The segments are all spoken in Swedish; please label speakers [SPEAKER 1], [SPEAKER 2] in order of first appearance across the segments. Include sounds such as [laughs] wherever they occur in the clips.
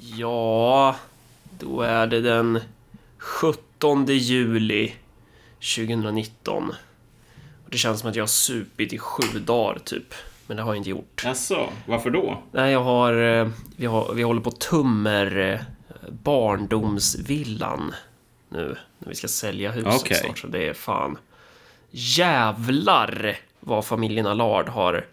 [SPEAKER 1] Ja, då är det den 17 juli 2019. Och det känns som att jag har supit i sju dagar typ. Men det har jag inte gjort.
[SPEAKER 2] Jaså, varför då?
[SPEAKER 1] Nej, jag har... eh, Vi, har, vi håller på tummer eh, barndomsvillan nu. När vi ska sälja huset
[SPEAKER 2] Okej.
[SPEAKER 1] snart. Så det är fan... Jävlar vad familjen Allard har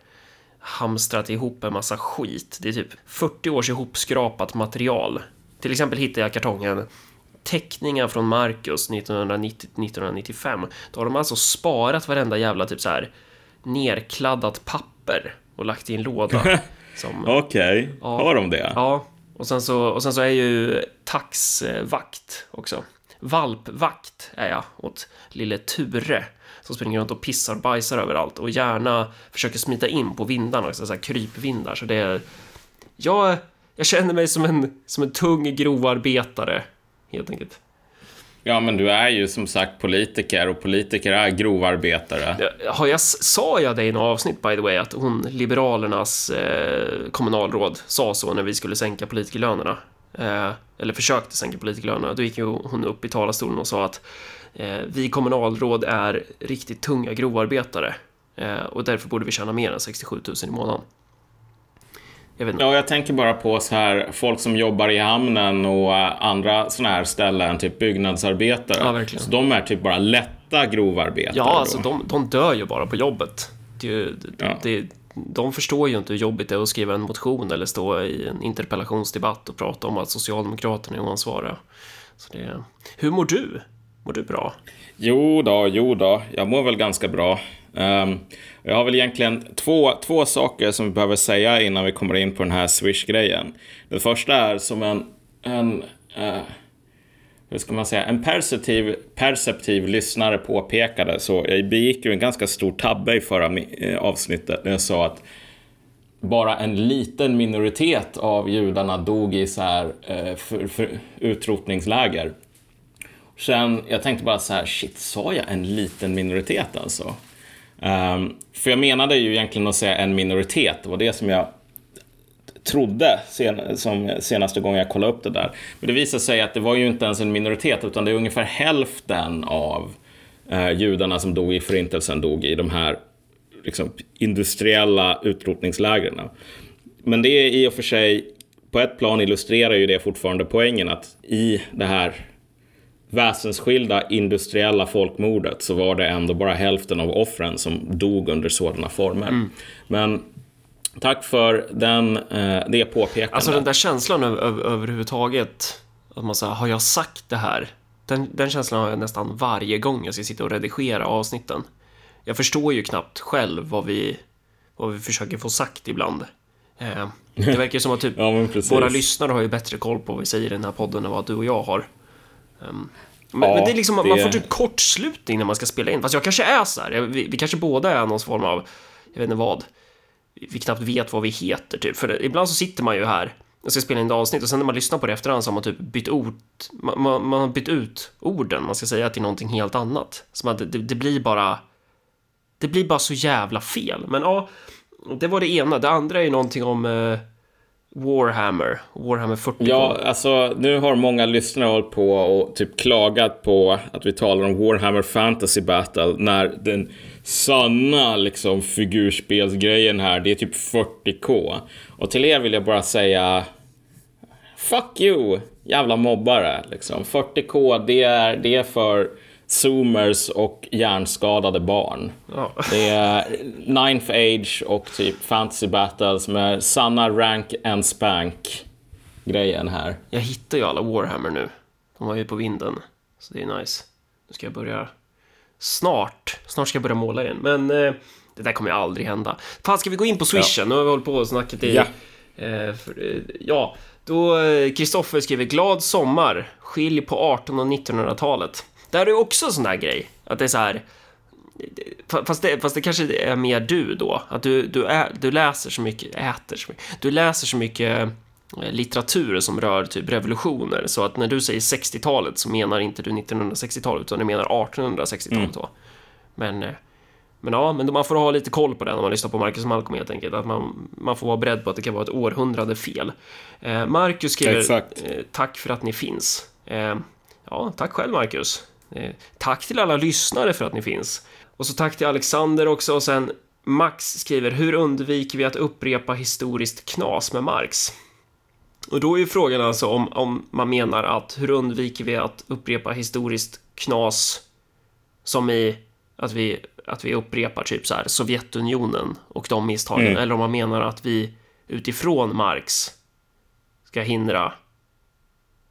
[SPEAKER 1] hamstrat ihop en massa skit. Det är typ 40 års ihopskrapat material. Till exempel hittade jag kartongen teckningar från Marcus 1990-1995. Då har de alltså sparat varenda jävla typ så här nerkladdat papper och lagt i en låda. [laughs]
[SPEAKER 2] Okej,
[SPEAKER 1] Ja.
[SPEAKER 2] har de det?
[SPEAKER 1] ja, och sen, så, och sen så är ju taxvakt också. Valpvakt är jag åt lille Ture som springer runt och pissar och bajsar överallt och gärna försöker smita in på vindarna också, så här krypvindar. Så det är... Jag, jag känner mig som en, som en tung grovarbetare, helt enkelt.
[SPEAKER 2] Ja, men du är ju som sagt politiker och politiker är grovarbetare.
[SPEAKER 1] Har jag, sa jag det i något avsnitt by the way att hon, Liberalernas eh, kommunalråd, sa så när vi skulle sänka politikerlönerna? Eh, eller försökte sänka politikerlönerna. Då gick ju hon upp i talarstolen och sa att vi kommunalråd är riktigt tunga grovarbetare eh, och därför borde vi tjäna mer än 67 000 i månaden. Jag.
[SPEAKER 2] Ja, jag tänker bara på så här folk som jobbar i hamnen och eh, andra såna här ställen, typ byggnadsarbetare.
[SPEAKER 1] Ja, verkligen.
[SPEAKER 2] Så de är typ bara lätta grovarbetare.
[SPEAKER 1] Ja,
[SPEAKER 2] då.
[SPEAKER 1] alltså de, de dör ju bara på jobbet. Det, ju-
[SPEAKER 2] Ja.
[SPEAKER 1] det, de förstår ju inte hur jobbigt det är att skriva en motion eller stå i en interpellationsdebatt och prata om att Socialdemokraterna är oansvariga. Så det, hur mår du? Mår du bra?
[SPEAKER 2] Jo då, jo då. Jag mår väl ganska bra. Um, jag har väl egentligen två, två saker som vi behöver säga innan vi kommer in på den här Swish-grejen. Det första är som en, en uh, hur ska man säga, en perceptiv, perceptiv lyssnare påpekade så jag begick ju en ganska stor tabbe i förra eh, avsnittet när jag sa att bara en liten minoritet av judarna dog i så här eh, för, för utrotningsläger. Sen, jag tänkte bara så här, shit, sa jag en liten minoritet alltså? Um, för jag menade ju egentligen att säga en minoritet, det var det som jag trodde sen, som senaste gången jag kollade upp det där. Men det visade sig att det var ju inte ens en minoritet, utan det är ungefär hälften av eh, judarna som dog i förintelsen dog i de här liksom, industriella utrotningslägren. Men det är i och för sig, på ett plan illustrerar ju det fortfarande poängen att i det här väsensskilda industriella folkmordet så var det ändå bara hälften av offren som dog under sådana former. Men tack för den, eh, det påpekandet.
[SPEAKER 1] Alltså den där känslan över, över, överhuvudtaget, att man säger, har jag sagt det här? Den, den känslan har jag nästan varje gång jag ska sitta och redigera avsnitten. Jag förstår ju knappt själv vad vi, vad vi försöker få sagt ibland. Eh, det verkar som att typ [laughs]
[SPEAKER 2] Ja,
[SPEAKER 1] våra lyssnare har ju bättre koll på vad vi säger i den här podden än vad du och jag har. Ehm, men,
[SPEAKER 2] Ja,
[SPEAKER 1] men det är liksom, man
[SPEAKER 2] det-
[SPEAKER 1] får typ kortslutning när man ska spela in. Fast jag kanske är så här. Jag- Vi, vi kanske båda är någon form av, jag vet inte vad, vi knappt vet vad vi heter typ. För ibland så sitter man ju här och ska spela in ett avsnitt och sen när man lyssnar på det efterhand så har man typ bytt ord, man, man, man har bytt ut orden man ska säga till någonting helt annat. Att det, det, det blir bara, det blir bara så jävla fel. Men ja, det var det ena. Det andra är ju någonting om eh, Warhammer, Warhammer 40.
[SPEAKER 2] Ja, alltså nu har många lyssnare hållit på och typ klagat på att vi talar om Warhammer Fantasy Battle när den sanna liksom figurspelsgrejen här, det är typ 40k. Och till er vill jag bara säga Fuck you, jävla mobbare. Liksom. 40k, det är, det är för zoomers och hjärnskadade barn.
[SPEAKER 1] Ja.
[SPEAKER 2] Det är Ninth Age och typ Fantasy Battles med sanna rank and spank grejen här.
[SPEAKER 1] Jag hittar ju alla Warhammer nu. De var ju på vinden. Så det är nice. Nu ska jag börja snart. Snart ska jag börja måla igen. Men eh, det där kommer ju aldrig hända. Fan, ska vi gå in på swishen? Nu har vi hållit på och snackat i...
[SPEAKER 2] Ja.
[SPEAKER 1] Eh, för, eh, ja, då eh, Kristoffer skriver glad sommar. Skilj på 1800 och 1900-talet. Där är det också en sån där grej. Att det är så här... Fast det, fast det kanske är mer du då. Att du, du, ä, du läser så mycket, äter så mycket. Du läser så mycket eh, litteratur som rör typ revolutioner. Så att när du säger 60-talet så menar inte du 1960-talet utan du menar 1860-talet då. Men, eh, Men ja, men man får ha lite koll på det när man lyssnar på Marcus Malcolm helt enkelt. Att man, man får vara beredd på att det kan vara ett århundrade fel. Eh, Marcus skriver
[SPEAKER 2] Exakt.
[SPEAKER 1] tack för att ni finns. Eh, ja, tack själv Marcus. Eh, tack till alla lyssnare för att ni finns. Och så tack till Alexander också och sen Max skriver hur undviker vi att upprepa historiskt knas med Marx? Och då är ju frågan alltså om, om man menar att hur undviker vi att upprepa historiskt knas som i att vi, att vi upprepar typ så här Sovjetunionen och de misstagen
[SPEAKER 2] Mm.
[SPEAKER 1] eller om man menar att vi utifrån Marx ska hindra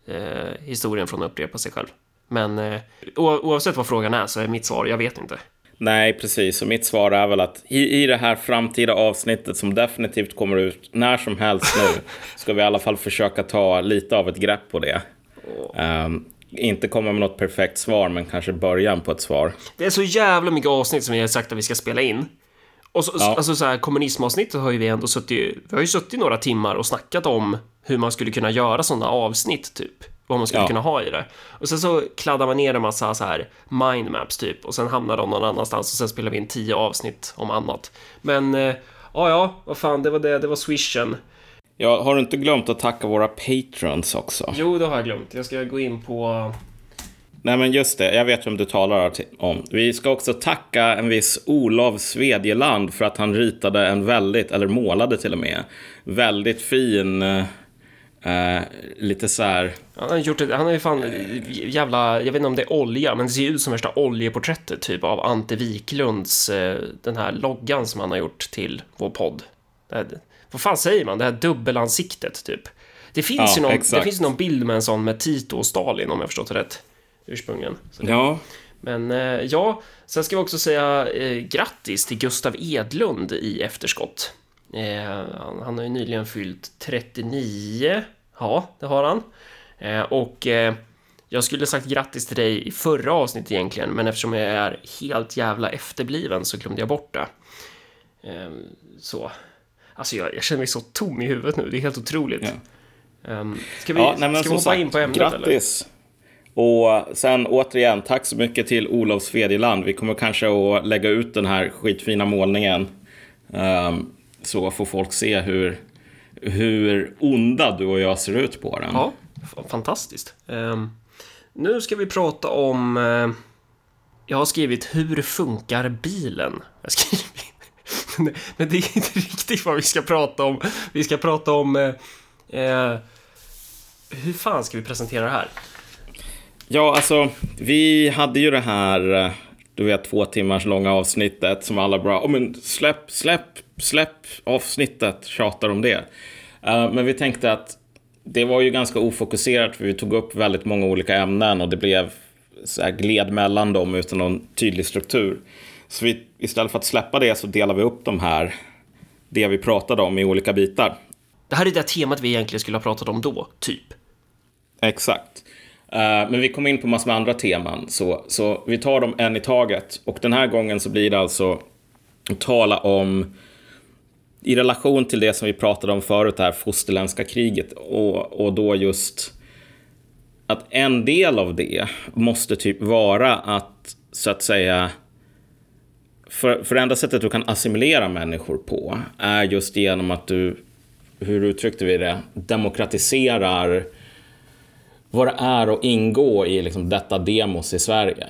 [SPEAKER 1] eh, historien från att upprepa sig själv. Men eh, oavsett vad frågan är så är mitt svar, jag vet inte.
[SPEAKER 2] Nej, precis. Och mitt svar är väl att i, i det här framtida avsnittet som definitivt kommer ut när som helst nu [laughs] ska vi i alla fall försöka ta lite av ett grepp på det. Ehm, inte komma med något perfekt svar, men kanske början på ett svar.
[SPEAKER 1] Det är så jävla mycket avsnitt som vi har sagt att vi ska spela in. Och så,
[SPEAKER 2] Ja.
[SPEAKER 1] alltså så här, kommunismavsnittet har ju vi ändå suttit, vi har ju suttit några timmar och snackat om hur man skulle kunna göra sådana avsnitt typ. Vad man skulle
[SPEAKER 2] Ja.
[SPEAKER 1] kunna ha i det. Och sen så kladdar man ner en massa så här mindmaps typ och sen hamnar de någon annanstans och sen spelar vi in tio avsnitt om annat. Men, eh, ja ja, vad fan, det var det, det var swishen.
[SPEAKER 2] Ja, har du inte glömt att tacka våra patrons också?
[SPEAKER 1] Jo, det har jag glömt. Jag ska gå in på...
[SPEAKER 2] Nej, men just det. Jag vet vem du talar om. Vi ska också tacka en viss Olof Svedjeland för att han ritade en väldigt, eller målade till och med, väldigt fin, eh, lite så här,
[SPEAKER 1] Han har gjort ett, han har ju fan jävla, jag vet inte om det är olja, men det ser ut som värsta oljeporträttet typ av Ante Wiklunds, eh, den här loggan som han har gjort till vår podd. Här, vad fan säger man? Det här dubbelansiktet typ. Det finns
[SPEAKER 2] Ja,
[SPEAKER 1] ju någon, det finns någon bild med en sån med Tito och Stalin om jag förstått det rätt. Ursprungligen. Det,
[SPEAKER 2] ja,
[SPEAKER 1] Men eh, ja, sen ska vi också säga eh, grattis till Gustav Edlund i efterskott. Eh, han, har ju nyligen fyllt 39. Ja, det har han. Eh, och eh, jag skulle sagt grattis till dig i förra avsnittet egentligen, men eftersom jag är helt jävla efterbliven så glömde jag bort det. Så. Alltså jag, jag känner mig så tom i huvudet nu, det är helt otroligt.
[SPEAKER 2] Ja.
[SPEAKER 1] Ehm, ska vi,
[SPEAKER 2] ja nej,
[SPEAKER 1] ska vi hoppa
[SPEAKER 2] sagt,
[SPEAKER 1] in på ämnet eller?
[SPEAKER 2] grattis. Och sen återigen, tack så mycket till Olof Svedjeland. Vi kommer kanske att lägga ut den här skitfina målningen. ehm, så får folk se hur, hur onda du och jag ser ut på den.
[SPEAKER 1] Ja, fantastiskt. Ehm, nu ska vi prata om... eh, jag har skrivit Hur funkar bilen? Jag skrivit. [laughs] Men det är inte riktigt vad vi ska prata om. Vi ska prata om... eh, eh, hur fan ska vi presentera det här?
[SPEAKER 2] Ja, alltså, vi hade ju det här, du vet, två timmars långa avsnittet som alla bra, oh, men släpp, släpp, släpp avsnittet, tjatar om det. Eh, men vi tänkte att det var ju ganska ofokuserat för vi tog upp väldigt många olika ämnen och det blev så här gled mellan dem utan någon tydlig struktur. Så vi, istället för att släppa det så delar vi upp de här, det vi pratade om i olika bitar.
[SPEAKER 1] Det här är det temat vi egentligen skulle ha pratat om då, typ.
[SPEAKER 2] Exakt. Eh, men vi kom in på massor med andra teman, så, så vi tar dem en i taget. Och den här gången så blir det alltså att tala om i relation till det som vi pratade om förut, det här fosterländska kriget och, och då just att en del av det måste typ vara att så att säga för, för det enda sättet du kan assimilera människor på är just genom att du, hur uttryckte vi det, demokratiserar vad det är att ingå i liksom detta demos i Sverige.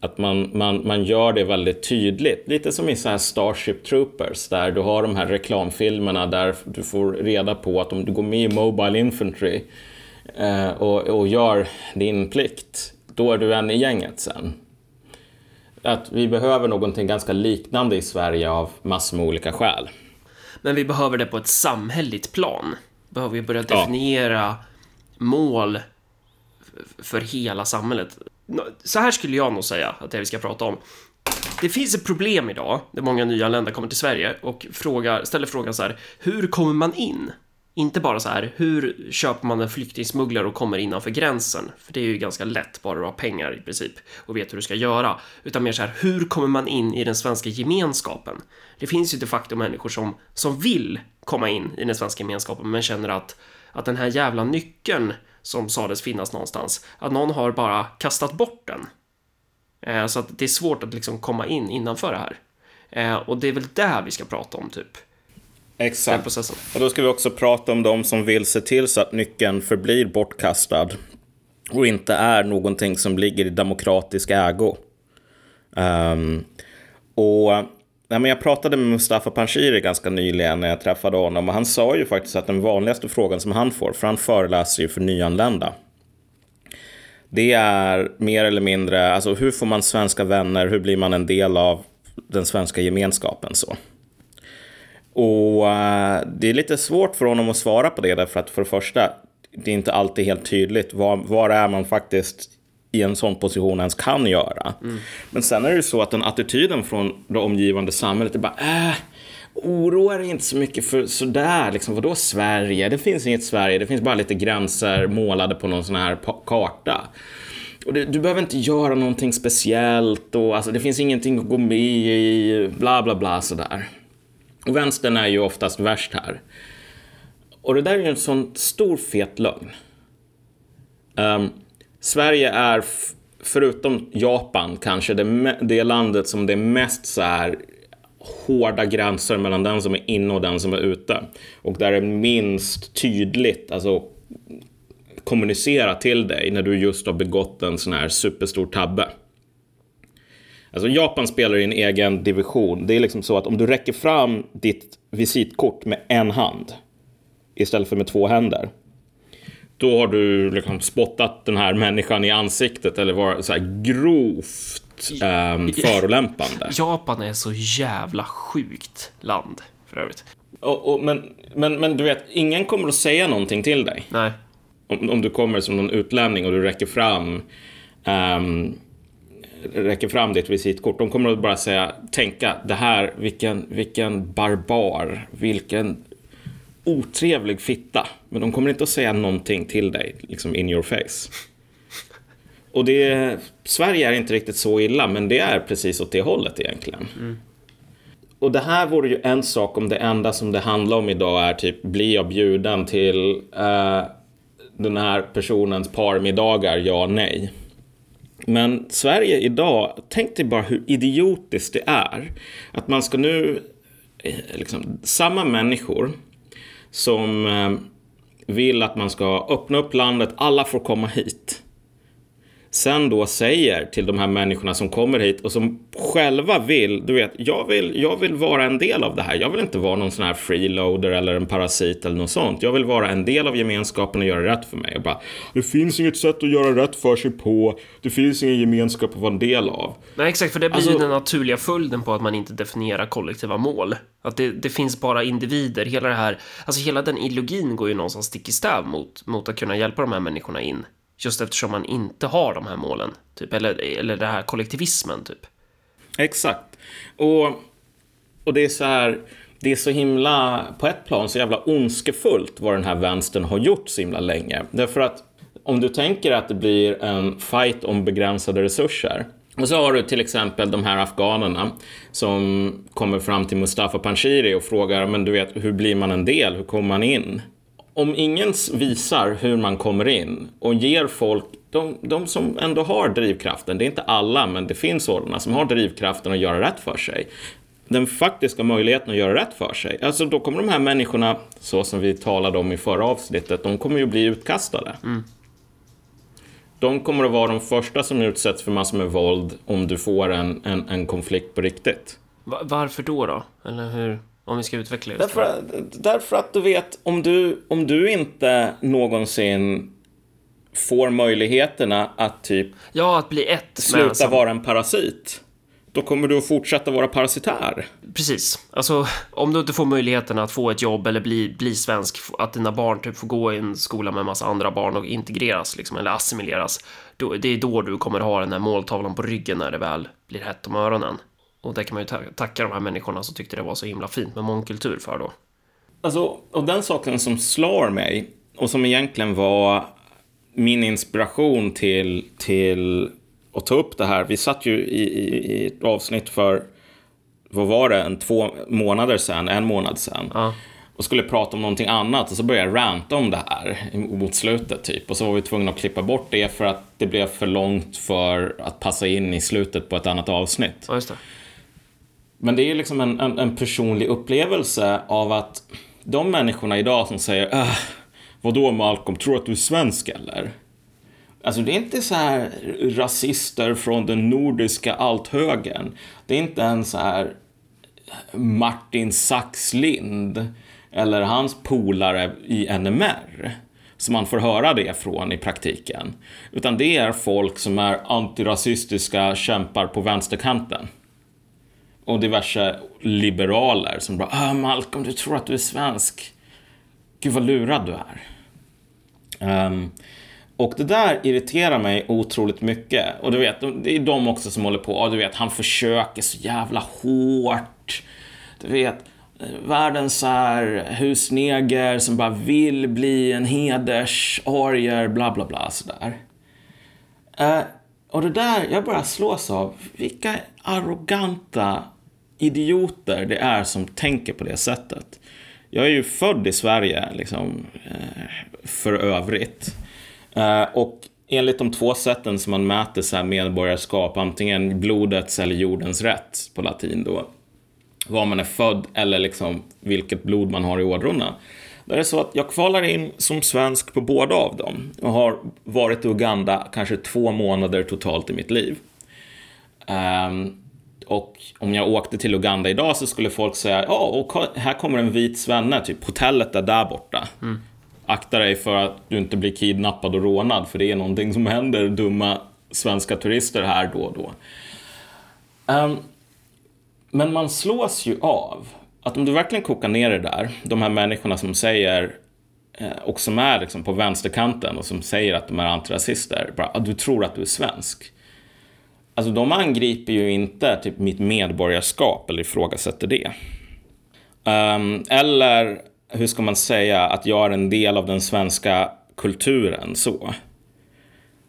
[SPEAKER 2] Att man, man, man gör det väldigt tydligt. Lite som i så här Starship Troopers där du har de här reklamfilmerna där du får reda på att om du går med i Mobile Infantry eh, och, och gör din plikt, då är du en i gänget sen. Att vi behöver någonting ganska liknande i Sverige av massor med olika skäl.
[SPEAKER 1] Men vi behöver det på ett samhälleligt plan. Behöver vi börja
[SPEAKER 2] Ja.
[SPEAKER 1] definiera mål f- för hela samhället. Så här skulle jag nog säga att det är vi ska prata om. Det finns ett problem idag där många nyanlända kommer till Sverige och frågar, ställer frågan så här, hur kommer man in? Inte bara så här, hur köper man en flyktingsmugglare och kommer innanför gränsen? För det är ju ganska lätt, bara du har pengar i princip och vet hur du ska göra. Utan mer så här, hur kommer man in i den svenska gemenskapen? Det finns ju de facto människor som, som vill komma in i den svenska gemenskapen men känner att, att den här jävla nyckeln som sades finnas någonstans, att någon har bara kastat bort den. Eh, Så att det är svårt att liksom komma in innanför det här. Eh, och det är väl där vi ska prata om, typ.
[SPEAKER 2] Exakt.
[SPEAKER 1] processen.
[SPEAKER 2] Och då ska vi också prata om de som vill se till så att nyckeln förblir bortkastad och inte är någonting som ligger i demokratisk ägo. Ehm, och nej, men jag pratade med Mustafa Panshiri ganska nyligen när jag träffade honom och han sa ju faktiskt att den vanligaste frågan som han får, för han föreläser ju för nyanlända, det är mer eller mindre, alltså hur får man svenska vänner, hur blir man en del av den svenska gemenskapen så. Och eh, det är lite svårt för honom att svara på det därför att för det första, det är inte alltid helt tydligt var, var är man faktiskt i en sån position ens kan göra. Men sen är det ju så att den attityden från det omgivande samhället är bara, äh, oroa dig inte så mycket för sådär, liksom, vadå Sverige? Det finns inget Sverige, det finns bara lite gränser målade på någon sån här karta. Och du, du behöver inte göra någonting speciellt och alltså, det finns ingenting att gå med i, bla bla bla sådär. Och vänstern är ju oftast värst här. Och det där är ju en sån stor fet lögn. Um, Sverige är, förutom Japan, kanske det, det landet som det är mest så här hårda gränser mellan den som är inne och den som är ute. Och där det är minst tydligt, alltså kommunicera till dig när du just har begått en sån här superstor tabbe. Alltså Japan spelar i en egen division. Det är liksom så att om du räcker fram ditt visitkort med en hand istället för med två händer. Då har du liksom spottat den här människan i ansiktet eller varit så här grovt ehm, förolämpande. [laughs]
[SPEAKER 1] Japan är så jävla sjukt land, för övrigt.
[SPEAKER 2] Och, och, men, men, men du vet, ingen kommer att säga någonting till dig.
[SPEAKER 1] Nej.
[SPEAKER 2] om, om du kommer som någon utlänning och du räcker fram ehm, räcker fram ditt visitkort. De kommer att bara säga, tänka, det här, vilken, vilken barbar, vilken otrevlig fitta. Men de kommer inte att säga någonting till dig, liksom in your face. Och det, Sverige är inte riktigt så illa, men det är precis åt det hållet egentligen. Och det här vore ju en sak om det enda som det handlar om idag är typ, blir jag bjuden till eh, den här personens parmiddagar, ja, nej. Men Sverige idag, tänk dig bara hur idiotiskt det är. Att man ska nu, eh, liksom, samma människor som eh, vill att man ska öppna upp landet, alla får komma hit. Sen då säger till de här människorna som kommer hit och som själva vill, du vet, jag vill, jag vill vara en del av det här. Jag vill inte vara någon sån här freeloader eller en parasit eller något sånt. Jag vill vara en del av gemenskapen och göra rätt för mig. Och bara, det finns inget sätt att göra rätt för sig på. Det finns ingen gemenskap att vara en del av.
[SPEAKER 1] Nej, exakt, för det blir
[SPEAKER 2] Alltså-
[SPEAKER 1] den naturliga följden på att man inte definierar kollektiva mål. Att det, det finns bara individer, hela det här, alltså hela den ideologin går ju någonstans stick i stäv mot, mot att kunna hjälpa de här människorna in. Just eftersom man inte har de här målen, typ, eller, eller den här kollektivismen, typ.
[SPEAKER 2] Exakt. Och, och det är så här, det är så himla, på ett plan, så jävla ondskefullt vad den här vänstern har gjort så himla länge. Därför att om du tänker att det blir en fight om begränsade resurser. Och så har du till exempel de här afghanerna som kommer fram till Mustafa Panshiri och frågar, men du vet, hur blir man en del? Hur kommer man in? Om ingen visar hur man kommer in och ger folk, de, de som ändå har drivkraften, det är inte alla, men det finns sådana som har drivkraften att göra rätt för sig. Den faktiska möjligheten att göra rätt för sig. Alltså då kommer de här människorna, så som vi talade om i förra avsnittet, de kommer ju bli utkastade. De kommer att vara de första som utsätts för massor med våld om du får en, en, en konflikt på riktigt.
[SPEAKER 1] Va- varför då då? Eller hur? Om vi ska utveckla just
[SPEAKER 2] Därför, att- därför att du vet, om du, om du inte någonsin får möjligheterna att typ
[SPEAKER 1] Ja, att bli ett med...
[SPEAKER 2] sluta
[SPEAKER 1] som-
[SPEAKER 2] vara en parasit, då kommer du att fortsätta vara parasitär.
[SPEAKER 1] Precis. Alltså, om du inte får möjligheten att få ett jobb eller bli, bli svensk, att dina barn typ får gå i en skola med en massa andra barn och integreras, liksom, eller assimileras, då, det är då du kommer ha den här måltavlan på ryggen när det väl blir hett om öronen. Och det kan man ju ta- tacka de här människorna som tyckte det var så himla fint med mångkultur för då.
[SPEAKER 2] Alltså, och den saken som slår mig, och som egentligen var min inspiration till, till att ta upp det här. Vi satt ju i, i, i ett avsnitt för, vad var det, en två månader sedan, en månad sedan.
[SPEAKER 1] Ja.
[SPEAKER 2] Och skulle prata om någonting annat och så började jag ranta om det här mot slutet typ. Och så var vi tvungna att klippa bort det för att det blev för långt för att passa in i slutet på ett annat avsnitt.
[SPEAKER 1] Ja.
[SPEAKER 2] Men det är liksom en, en, en, personlig upplevelse av att de människorna idag som säger äh, Vadå Malcolm, tror du att du är svensk eller? Alltså det är inte så här rasister från den nordiska althögern. Det är inte en så här Martin Saxlind eller hans polare i NMR som man får höra det från i praktiken. Utan det är folk som är antirasistiska kämpar på vänsterkanten. Och diverse liberaler som bara ah, Malcolm, du tror att du är svensk. Gud vad lurad du är. Um, och det där irriterar mig otroligt mycket. Och du vet, det är de också som håller på. du vet, han försöker så jävla hårt. Du vet, eh, världens så här husneger som bara vill bli en hedersarier, bla bla bla sådär. Uh, och det där, jag bara slås av vilka arroganta idioter det är som tänker på det sättet. Jag är ju född i Sverige, liksom, eh, för övrigt. Eh, och enligt de två sätten som man mäter så här medborgarskap, antingen blodets eller jordens rätt på latin då, var man är född eller liksom vilket blod man har i ådrorna. Det är så att jag kvalar in som svensk på båda av dem och har varit i Uganda kanske två månader totalt i mitt liv. Um, och om jag åkte till Uganda idag så skulle folk säga ja, och här kommer en vit svenne, typ hotellet är där borta. Mm. Akta dig för att du inte blir kidnappad och rånad, för det är någonting som händer dumma svenska turister här då och då. Um, men man slås ju av att om du verkligen kokar ner det där, de här människorna som säger eh, och som är liksom på vänsterkanten och som säger att de är antirasister, bara att du tror att du är svensk. Alltså de angriper ju inte typ mitt medborgarskap eller ifrågasätter det. Um, eller hur ska man säga att jag är en del av den svenska kulturen så.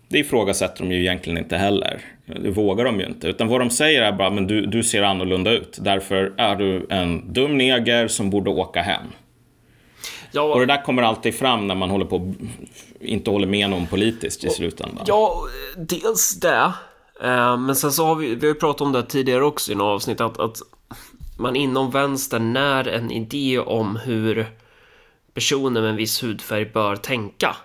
[SPEAKER 2] Det ifrågasätter de ju egentligen inte heller. Det vågar de ju inte. Utan vad de säger är bara, men du, du ser annorlunda ut. Därför är du en dum neger som borde åka hem. Ja, och det där kommer alltid fram när man håller på inte håller med någon politiskt i slutändan.
[SPEAKER 1] Ja, dels det. Eh, men sen så har vi, vi har ju pratat om det tidigare också i något avsnitt, att, att man inom vänstern när en idé om hur personer med en viss hudfärg bör tänka.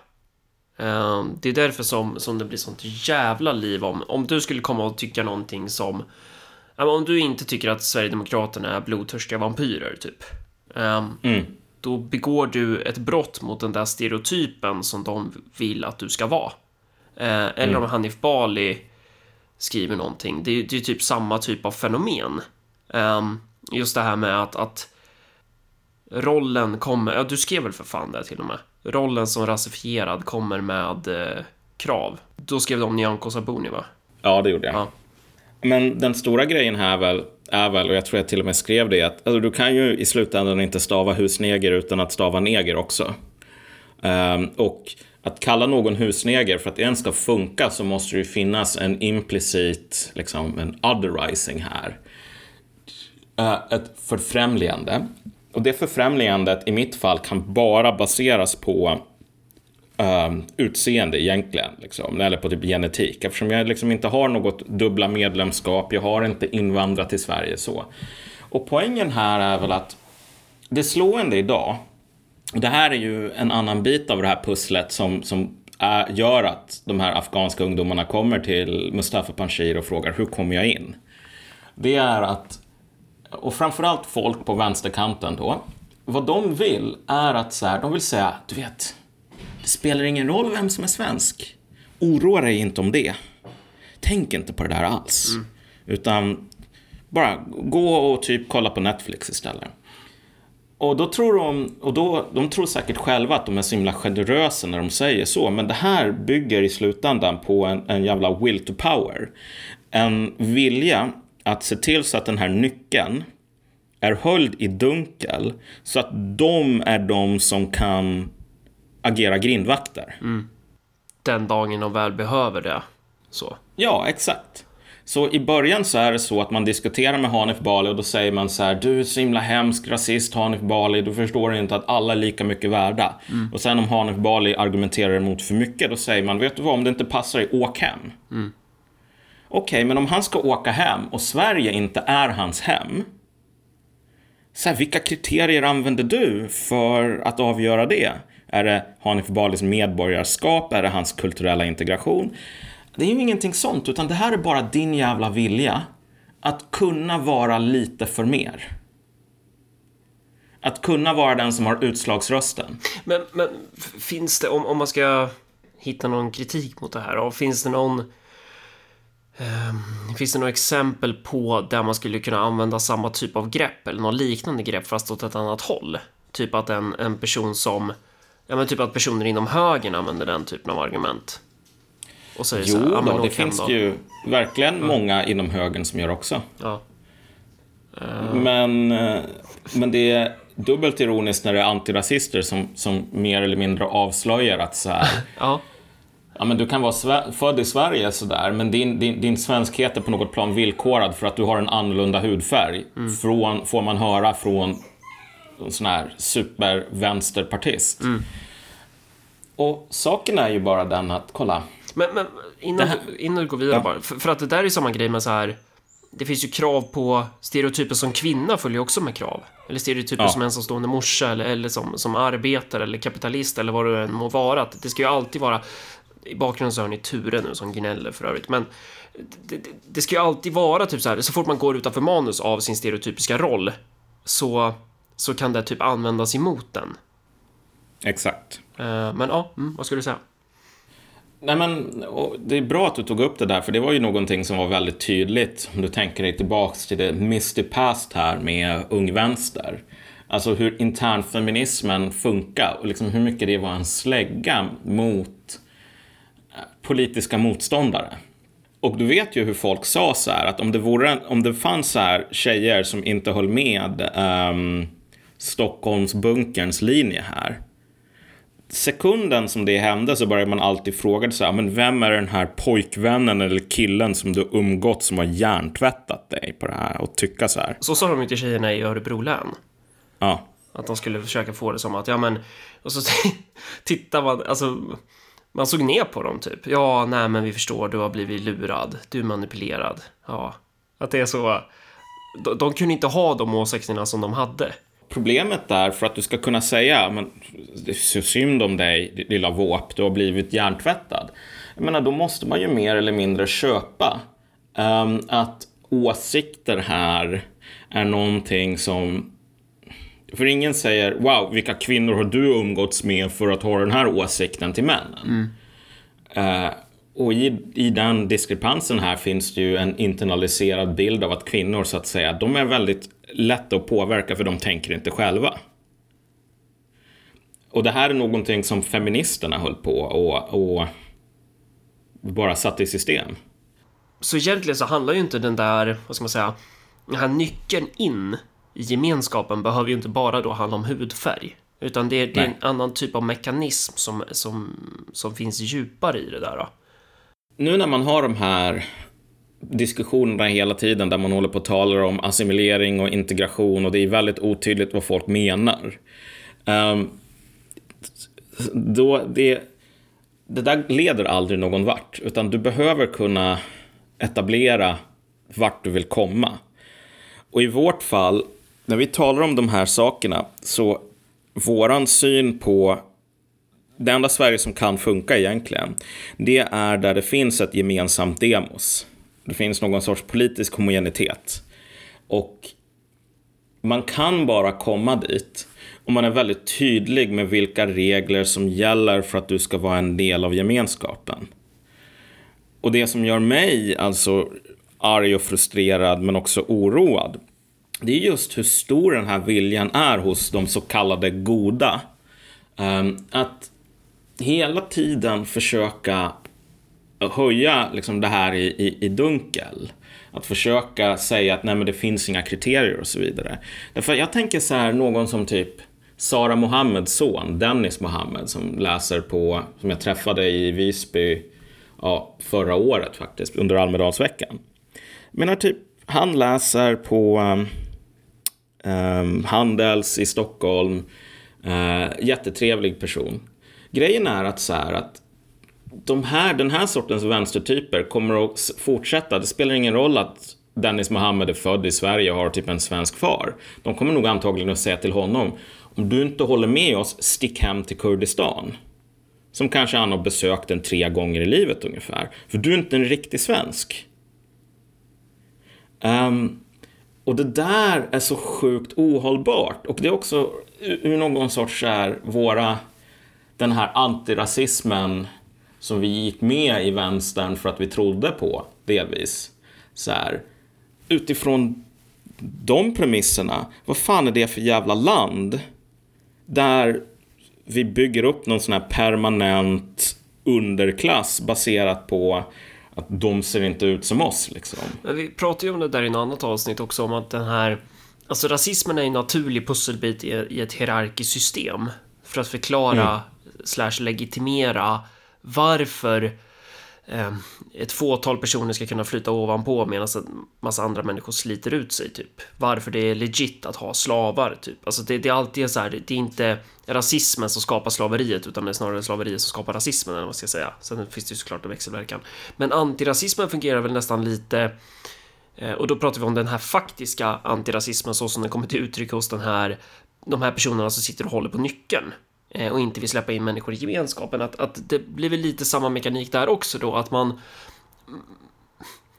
[SPEAKER 1] Ehm, det är därför som, som det blir sånt jävla liv om, om du skulle komma och tycka någonting som om du inte tycker att Sverigedemokraterna är blodtörstiga vampyrer, typ. Ehm, mm. Då begår du ett brott mot den där stereotypen som de vill att du ska vara. Ehm, eller mm. om Hanif Bali skriver någonting. Det är, det är typ samma typ av fenomen. just det här med att, att rollen kommer, ja du skrev väl för fan det till och med? rollen som rasifierad kommer med eh, krav. Då skrev de Nyamko Sabuni va?
[SPEAKER 2] Ja, det gjorde jag. Ja. Men den stora grejen här väl, är väl, och jag tror jag till och med skrev det, att alltså, du kan ju i slutändan inte stava husneger utan att stava neger också. Um, och att kalla någon husneger, för att det ens ska funka så måste det ju finnas en implicit, liksom en otherizing här. Uh, ett förfrämligande. Och det förfrämligandet i mitt fall kan bara baseras på uh, utseende egentligen, liksom, eller på typ genetik. Eftersom jag liksom inte har något dubbla medlemskap, jag har inte invandrat till Sverige så. Och poängen här är väl att det slående idag, det här är ju en annan bit av det här pusslet som, som är, gör att de här afghanska ungdomarna kommer till Mustafa Panshir och frågar hur kommer jag in? Det är att och framförallt folk på vänsterkanten då, vad de vill är att så här, de vill säga, du vet, det spelar ingen roll vem som är svensk. Oroa dig inte om det. Tänk inte på det där alls. Mm. Utan bara gå och typ kolla på Netflix istället. Och då tror de, och då, de tror säkert själva att de är så himla generösa när de säger så, men det här bygger i slutändan på en, en jävla will to power. En vilja att se till så att den här nyckeln är höljd i dunkel så att de är de som kan agera grindvakter. Mm.
[SPEAKER 1] Den dagen de väl behöver det. Så.
[SPEAKER 2] Ja, exakt. Så i början så är det så att man diskuterar med Hanif Bali och då säger man så här, du är så himla hemsk rasist Hanif Bali, du förstår inte att alla är lika mycket värda. Mm. Och sen om Hanif Bali argumenterar emot för mycket, då säger man, vet du vad, om det inte passar dig, åk hem. Mm. Okej, okay, men om han ska åka hem och Sverige inte är hans hem, så här, vilka kriterier använder du för att avgöra det? Är det Hanif Balis medborgarskap? Är det hans kulturella integration? Det är ju ingenting sånt, utan det här är bara din jävla vilja att kunna vara lite för mer. Att kunna vara den som har utslagsrösten.
[SPEAKER 1] Men, men finns det, om, om man ska hitta någon kritik mot det här, finns det någon um, Finns det några exempel på där man skulle kunna använda samma typ av grepp eller något liknande grepp fast åt ett annat håll? Typ att en, en person som, ja men typ att personer inom högern använder den typen av argument.
[SPEAKER 2] Och så jo, så här, ja, då, det finns då. ju verkligen mm. många inom högern som gör också. Ja. Uh... Men, eh, men det är dubbelt ironiskt när det är antirasister som, som mer eller mindre avslöjar att så här, [laughs] ja. Ja, men du kan vara född i Sverige sådär, men din, din, din svenskhet är på något plan villkorad för att du har en annorlunda hudfärg. Mm. Från, får man höra från en sån här supervänsterpartist. Mm. Och saken är ju bara den att, kolla.
[SPEAKER 1] Men, men innan, här, du, innan du går vidare ja. bara, för, för, att det där är samma grej med så här det finns ju krav på stereotyper som kvinna följer också med krav. Eller stereotyper ja. som ensamstående morsa eller, eller som, som arbetare eller kapitalist eller vad det än må vara. Att det ska ju alltid vara... I bakgrunden så har ni Ture nu som gnäller för övrigt, men det, det, det, ska ju alltid vara typ så här, så fort man går utanför manus av sin stereotypiska roll så, så kan det typ användas emot den.
[SPEAKER 2] Exakt.
[SPEAKER 1] Uh, men ja, mm, vad skulle du säga?
[SPEAKER 2] Nej, men, det är bra att du tog upp det där, för det var ju någonting som var väldigt tydligt om du tänker dig tillbaks till det Misty Past här med Ung Vänster. Alltså hur internfeminismen funkar och liksom hur mycket det var en slägga mot eh, politiska motståndare. Och du vet ju hur folk sa så här att om det, vore, om det fanns så här tjejer som inte höll med um, Stockholmsbunkerns linje här sekunden som det hände så började man alltid fråga sig, men vem är den här pojkvännen eller killen som du umgått som har hjärntvättat dig på det här och tycka så här.
[SPEAKER 1] Så sa de ju till tjejerna i Örebro län.
[SPEAKER 2] Ja.
[SPEAKER 1] Att de skulle försöka få det som att, ja men, och så [laughs] tittar man, alltså, man såg ner på dem typ. Ja, nej men vi förstår, du har blivit lurad, du är manipulerad. Ja, att det är så. De, de kunde inte ha de åsikterna som de hade.
[SPEAKER 2] Problemet är för att du ska kunna säga, men det är så synd om dig, lilla våp, du har blivit hjärntvättad. Jag menar, då måste man ju mer eller mindre köpa um, att åsikter här är någonting som för ingen säger wow, vilka kvinnor har du umgåtts med för att ha den här åsikten till männen? Mm. Uh, och i, i den diskrepansen här finns det ju en internaliserad bild av att kvinnor så att säga, de är väldigt lätta att påverka för de tänker inte själva. Och det här är någonting som feministerna höll på och, och bara satte i system.
[SPEAKER 1] Så egentligen så handlar ju inte den där, vad ska man säga, den här nyckeln in i gemenskapen behöver ju inte bara då handla om hudfärg. Utan det är, det är en annan typ av mekanism som, som, som finns djupare i det där. Då.
[SPEAKER 2] Nu när man har de här diskussionerna hela tiden där man håller på och talar om assimilering och integration och det är väldigt otydligt vad folk menar. Um, då det, det där leder aldrig någon vart, utan du behöver kunna etablera vart du vill komma. Och i vårt fall, när vi talar om de här sakerna, så våran syn på det enda Sverige som kan funka egentligen, det är där det finns ett gemensamt demos. Det finns någon sorts politisk homogenitet. Och man kan bara komma dit om man är väldigt tydlig med vilka regler som gäller för att du ska vara en del av gemenskapen. Och det som gör mig alltså arg och frustrerad men också oroad, det är just hur stor den här viljan är hos de så kallade goda. Ehm, att hela tiden försöka höja liksom det här i, i, i, dunkel. Att försöka säga att nej men det finns inga kriterier och så vidare. Därför jag tänker så här, någon som typ Sara Mohammeds son, Dennis Mohammed, som läser på, som jag träffade i Visby ja, förra året faktiskt, under Almedalsveckan. Men typ, han läser på um, um Handels i Stockholm, uh, jättetrevlig person. Grejen är att så här att de här, den här sortens vänstertyper kommer att fortsätta. Det spelar ingen roll att Dennis Mohammed är född i Sverige och har typ en svensk far. De kommer nog antagligen att säga till honom, om du inte håller med oss, stick hem till Kurdistan. Som kanske han har besökt en tre gånger i livet ungefär. För du är inte en riktig svensk. Um, och det där är så sjukt ohållbart. Och det är också ur någon sorts här, våra, den här antirasismen som vi gick med i vänstern för att vi trodde på, delvis. Så här, utifrån de premisserna, vad fan är det för jävla land? Där vi bygger upp någon sån här permanent underklass baserat på att de ser inte ut som oss liksom.
[SPEAKER 1] Vi pratade ju om det där i ett annat avsnitt också om att den här Alltså rasismen är en naturlig pusselbit i ett hierarkiskt system för att förklara mm. slash legitimera varför eh, ett fåtal personer ska kunna flyta ovanpå medan en massa andra människor sliter ut sig typ. Varför det är legit att ha slavar typ. Alltså det, det är alltid så här, det, det är inte rasismen som skapar slaveriet utan det är snarare slaveriet som skapar rasismen eller vad man ska säga. Sen finns det ju såklart en växelverkan. Men antirasismen fungerar väl nästan lite eh, och då pratar vi om den här faktiska antirasismen så som den kommer till uttryck hos den här de här personerna som sitter och håller på nyckeln Eh, och inte vill släppa in människor i gemenskapen. Att, att det blir väl lite samma mekanik där också då, att man...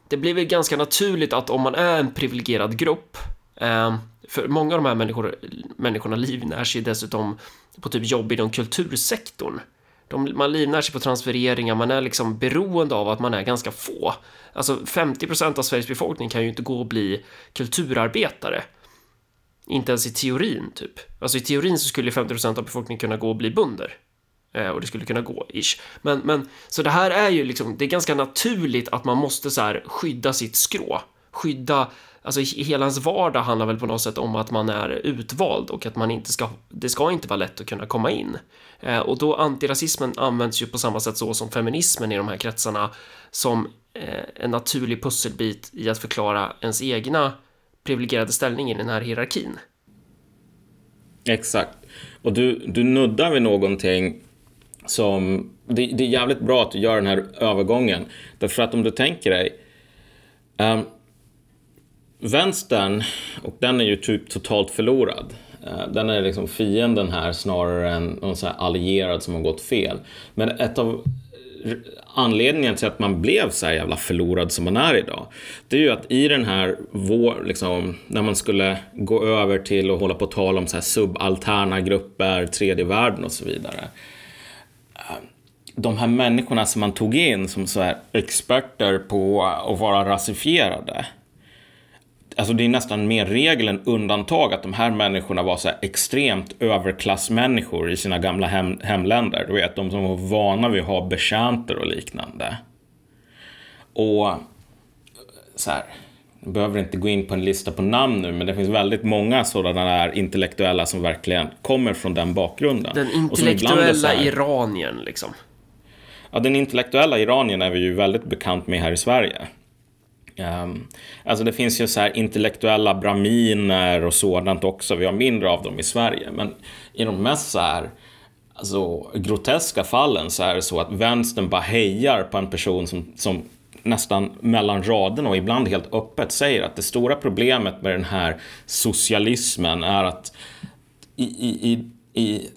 [SPEAKER 1] Det blir väl ganska naturligt att om man är en privilegierad grupp, eh, för många av de här människor, människorna livnär sig dessutom på typ jobb inom kultursektorn. De, man livnär sig på transfereringar, man är liksom beroende av att man är ganska få. Alltså 50% av Sveriges befolkning kan ju inte gå och bli kulturarbetare. Inte ens i teorin, typ. Alltså i teorin så skulle 50% av befolkningen kunna gå och bli bönder. Eh, och det skulle kunna gå, ish. Men, men, så det här är ju liksom, det är ganska naturligt att man måste så här skydda sitt skrå. Skydda, alltså hela ens vardag handlar väl på något sätt om att man är utvald och att man inte ska, det ska inte vara lätt att kunna komma in. Eh, och då antirasismen används ju på samma sätt så som feminismen i de här kretsarna som eh, en naturlig pusselbit i att förklara ens egna privilegierade ställning i den här hierarkin.
[SPEAKER 2] Exakt. Och du, du nuddar vid någonting som... Det, det, är jävligt bra att du gör den här övergången. Därför att om du tänker dig... Um, vänstern, och den är ju typ totalt förlorad. Uh, den är liksom fienden här snarare än någon så allierad som har gått fel. Men ett av anledningen till att man blev så här jävla förlorad som man är idag. Det är ju att i den här, vår, liksom, när man skulle gå över till att hålla på och tala om så här subalterna grupper, tredje världen och så vidare. De här människorna som man tog in som så här experter på att vara rasifierade Alltså det är nästan mer regel än undantag att de här människorna var så extremt överklassmänniskor i sina gamla hem, hemländer. Du vet, de som var vana vid att ha betjänter och liknande. Och så här, jag behöver inte gå in på en lista på namn nu, men det finns väldigt många sådana där intellektuella som verkligen kommer från den bakgrunden.
[SPEAKER 1] Den intellektuella här, iranien, liksom.
[SPEAKER 2] Ja, den intellektuella iranien är vi ju väldigt bekant med här i Sverige. Um, alltså det finns ju så här intellektuella braminer och sådant också. Vi har mindre av dem i Sverige. Men i de mest så här alltså, groteska fallen så är det så att vänstern bara hejar på en person som, som nästan mellan raderna och ibland helt öppet säger att det stora problemet med den här socialismen är att i, i, i, i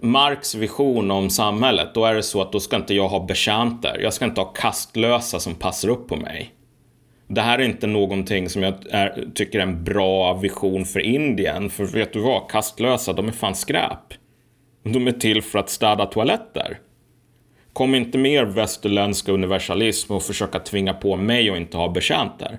[SPEAKER 2] Marx vision om samhället, då är det så att då ska inte jag ha betjänter. Jag ska inte ha kastlösa som passar upp på mig. Det här är inte någonting som jag är, tycker är en bra vision för Indien. För vet du vad? Kastlösa, de är fan skräp. De är till för att städa toaletter. Kom inte mer västerländska universalism och försöka tvinga på mig att inte ha betjänter.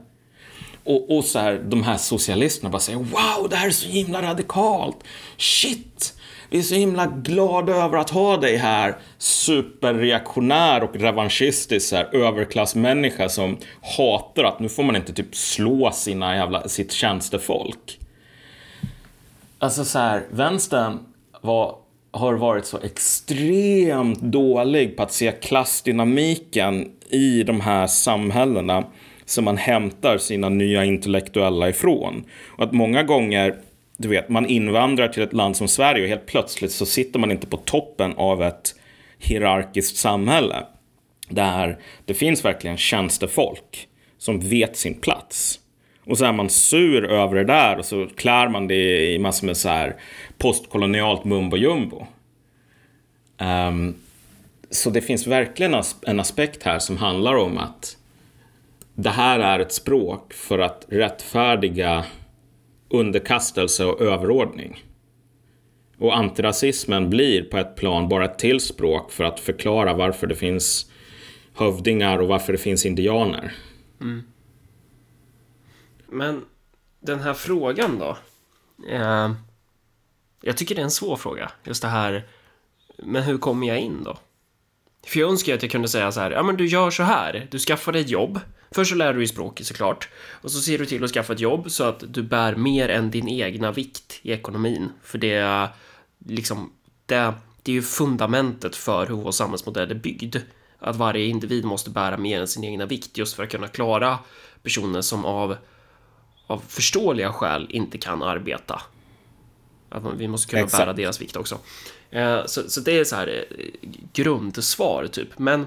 [SPEAKER 2] Och, och så här, de här socialisterna bara säger wow, det här är så himla radikalt. Shit! Vi är så himla glada över att ha dig här. Superreaktionär och revanschistisk så här, överklassmänniska som hatar att nu får man inte typ slå sina jävla, sitt tjänstefolk. Alltså så här, vänstern var, har varit så extremt dålig på att se klassdynamiken i de här samhällena som man hämtar sina nya intellektuella ifrån. Och att många gånger du vet, man invandrar till ett land som Sverige och helt plötsligt så sitter man inte på toppen av ett hierarkiskt samhälle. Där det finns verkligen tjänstefolk som vet sin plats. Och så är man sur över det där och så klär man det i massor med så här postkolonialt mumbo jumbo. Um, ehm, så det finns verkligen en aspekt här som handlar om att det här är ett språk för att rättfärdiga underkastelse och överordning. Och antirasismen blir på ett plan bara ett till språk för att förklara varför det finns hövdingar och varför det finns indianer. Mm.
[SPEAKER 1] Men den här frågan då? Eh, jag tycker det är en svår fråga. Just det här, men hur kommer jag in då? För jag önskar att jag kunde säga så här, ja men du gör så här, du skaffar dig ett jobb. Först så lär du dig språket såklart. Och så ser du till att skaffa ett jobb så att du bär mer än din egna vikt i ekonomin. För det är liksom, det, det är ju fundamentet för hur vår samhällsmodell är byggd. Att varje individ måste bära mer än sin egna vikt just för att kunna klara personer som av, av förståeliga skäl inte kan arbeta. Att vi måste kunna Exakt. bära deras vikt också. Eh, så, så det är så här eh, grundsvar typ. Men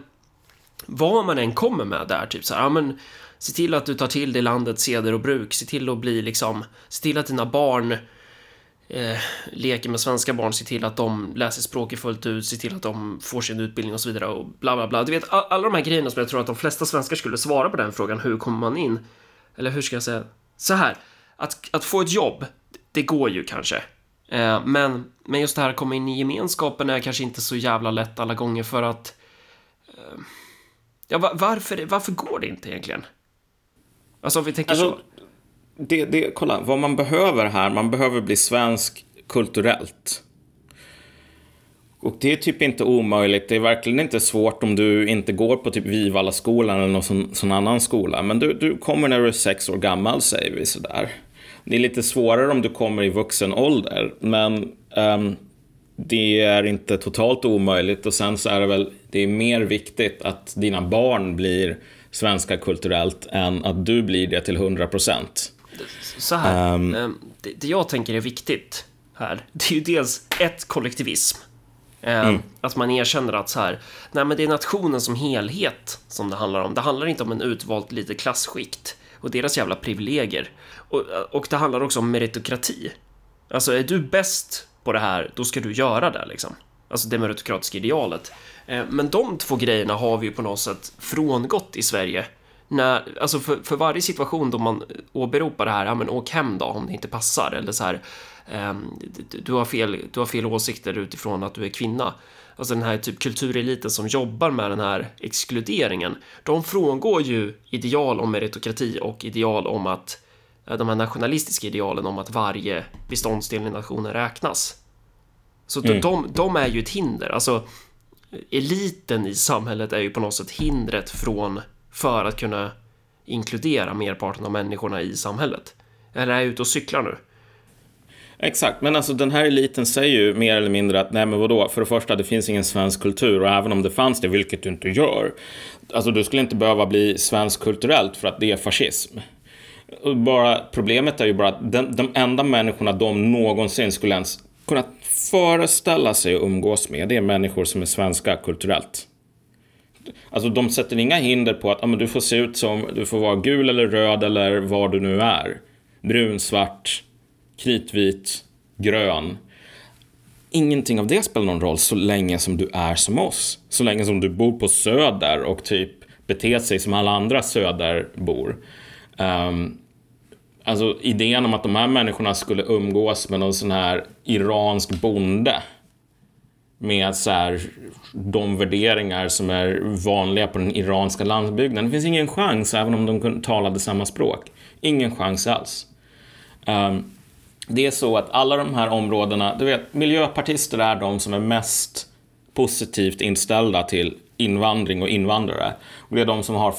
[SPEAKER 1] vad man än kommer med där, typ så här, ja men se till att du tar till dig landets seder och bruk, se till att bli liksom, se till att dina barn eh, leker med svenska barn, se till att de läser språket fullt ut, se till att de får sin utbildning och så vidare och bla bla bla. Du vet, alla de här grejerna som jag tror att de flesta svenskar skulle svara på den frågan, hur kommer man in? Eller hur ska jag säga? Så här, att, att få ett jobb, det går ju kanske. Eh, men, men just det här att komma in i gemenskapen är kanske inte så jävla lätt alla gånger för att... Eh, ja, varför, varför går det inte egentligen? Alltså om vi tänker alltså, så.
[SPEAKER 2] Det, det, kolla, vad man behöver här, man behöver bli svensk kulturellt. Och det är typ inte omöjligt. Det är verkligen inte svårt om du inte går på typ Vivalla-skolan eller någon sån, sån, annan skola. Men du, du kommer när du är sex år gammal, säger vi sådär. Det är lite svårare om du kommer i vuxen ålder, men um, det är inte totalt omöjligt och sen så är det väl, det är mer viktigt att dina barn blir svenska kulturellt än att du blir det till 100 procent.
[SPEAKER 1] Så här, um, det, det, jag tänker är viktigt här, det är ju dels ett kollektivism. Mm. Att man erkänner att så här, nej men det är nationen som helhet som det handlar om. Det handlar inte om en utvalt litet klassskikt och deras jävla privilegier. Och, och det handlar också om meritokrati. Alltså, är du bäst på det här, då ska du göra det liksom. Alltså det meritokratiska idealet. Eh, men de två grejerna har vi ju på något sätt frångått i Sverige. När, alltså för, för varje situation då man åberopar det här, ja men åk hem då om det inte passar, eller så här, ehm, du, har fel, du har fel åsikter utifrån att du är kvinna. Alltså den här typ kultureliten som jobbar med den här exkluderingen, de frångår ju ideal om meritokrati och ideal om att Eh, de här nationalistiska idealen om att varje beståndsdel i nationen räknas. Så mm. de, de är ju ett hinder. Alltså, eliten i samhället är ju på något sätt hindret från för att kunna inkludera merparten av människorna i samhället. Eller är jag ute och cyklar nu?
[SPEAKER 2] Exakt, men alltså den här eliten säger ju mer eller mindre att nej men vadå, för det första det finns ingen svensk kultur och även om det fanns det, vilket du inte gör, alltså du skulle inte behöva bli svensk kulturellt för att det är fascism. Bara, problemet är ju bara att den, de enda människorna de någonsin skulle ens kunna föreställa sig att umgås med, det är människor som är svenska kulturellt. Alltså de sätter inga hinder på att ah, men du får se ut som, du får vara gul eller röd eller vad du nu är. Brun, svart, kritvit, grön. Ingenting av det spelar någon roll så länge som du är som oss. Så länge som du bor på Söder och typ beter sig som alla andra Söderbor. Um, alltså idén om att de här människorna skulle umgås med någon sån här iransk bonde med så här, de värderingar som är vanliga på den iranska landsbygden. Det finns ingen chans, även om de talade samma språk. Ingen chans alls. Um, det är så att alla de här områdena, du vet, miljöpartister är de som är mest positivt inställda till invandring och invandrare. Och det är de som har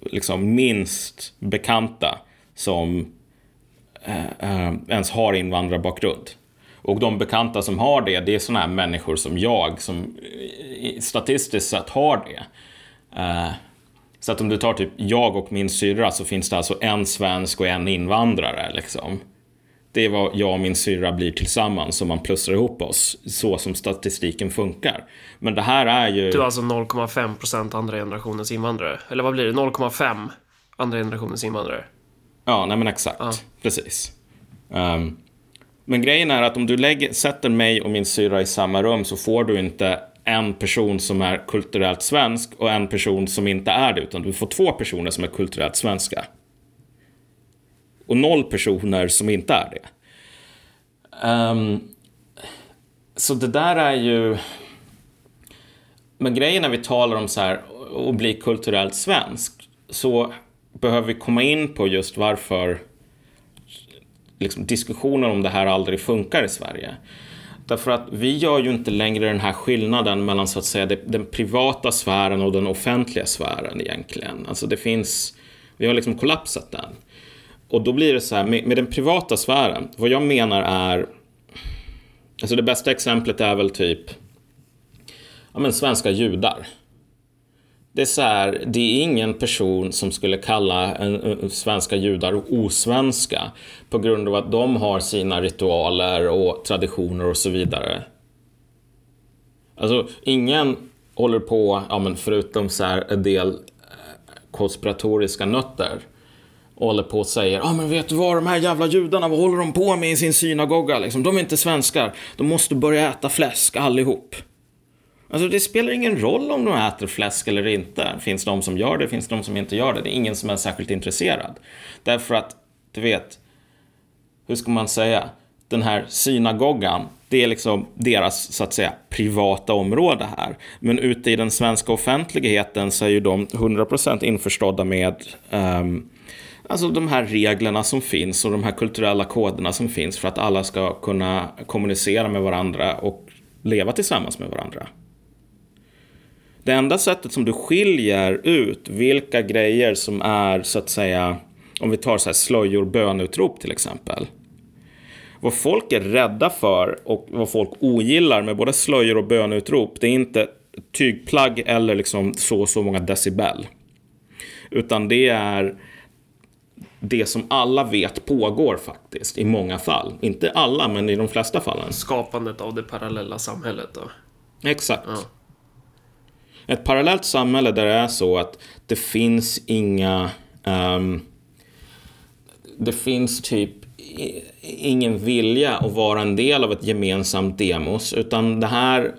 [SPEAKER 2] liksom minst bekanta som eh, eh, ens har invandrarbakgrund. Och de bekanta som har det, det är sådana här människor som jag som statistiskt sett har det. Eh, så att om du tar typ jag och min syrra så finns det alltså en svensk och en invandrare liksom. Det är vad jag och min syrra blir tillsammans om man plussar ihop oss, så som statistiken funkar. Men det här är ju...
[SPEAKER 1] Du är alltså 0,5% andra generationens invandrare? Eller vad blir det? 0,5 andra generationens invandrare?
[SPEAKER 2] Ja, nej men exakt. Ja. Precis. Um, men grejen är att om du lägger, sätter mig och min syra i samma rum så får du inte en person som är kulturellt svensk och en person som inte är det, utan du får två personer som är kulturellt svenska. Och noll personer som inte är det. Um, så det där är ju... Men grejen när vi talar om så här att bli kulturellt svensk så behöver vi komma in på just varför liksom, diskussionen om det här aldrig funkar i Sverige. Därför att vi gör ju inte längre den här skillnaden mellan så att säga den privata sfären och den offentliga sfären egentligen. Alltså det finns, vi har liksom kollapsat den. Och då blir det så här, med, med den privata sfären, vad jag menar är, alltså det bästa exemplet är väl typ, ja men svenska judar det är så här, det är ingen person som skulle kalla en, en, svenska judar osvenska på grund av att de har sina ritualer och traditioner och så vidare. Alltså, ingen håller på, ja, men förutom så här en del eh, konspiratoriska nötter, och håller på och säger ja ah, men vet du vad, de här jävla judarna, vad håller de på med i sin synagoga? Liksom, de är inte svenskar, de måste börja äta fläsk allihop. Alltså det spelar ingen roll om de äter fläsk eller inte. Finns de som gör det, finns de som inte gör det. Det är ingen som är särskilt intresserad. Därför att, du vet, hur ska man säga, den här synagogan, det är liksom deras, så att säga, privata område här. Men ute i den svenska offentligheten så är ju de 100% införstådda med um, Alltså de här reglerna som finns och de här kulturella koderna som finns för att alla ska kunna kommunicera med varandra och leva tillsammans med varandra. Det enda sättet som du skiljer ut vilka grejer som är så att säga, om vi tar så här slöjor, bönutrop till exempel. Vad folk är rädda för och vad folk ogillar med både slöjor och bönutrop, det är inte tygplagg eller liksom så och så många decibel. Utan det är det som alla vet pågår faktiskt i många fall. Inte alla, men i de flesta fallen.
[SPEAKER 1] Skapandet av det parallella samhället då?
[SPEAKER 2] Exakt. Ja. Ett parallellt samhälle där det är så att det finns inga... Um, det finns typ ingen vilja att vara en del av ett gemensamt demos, utan det här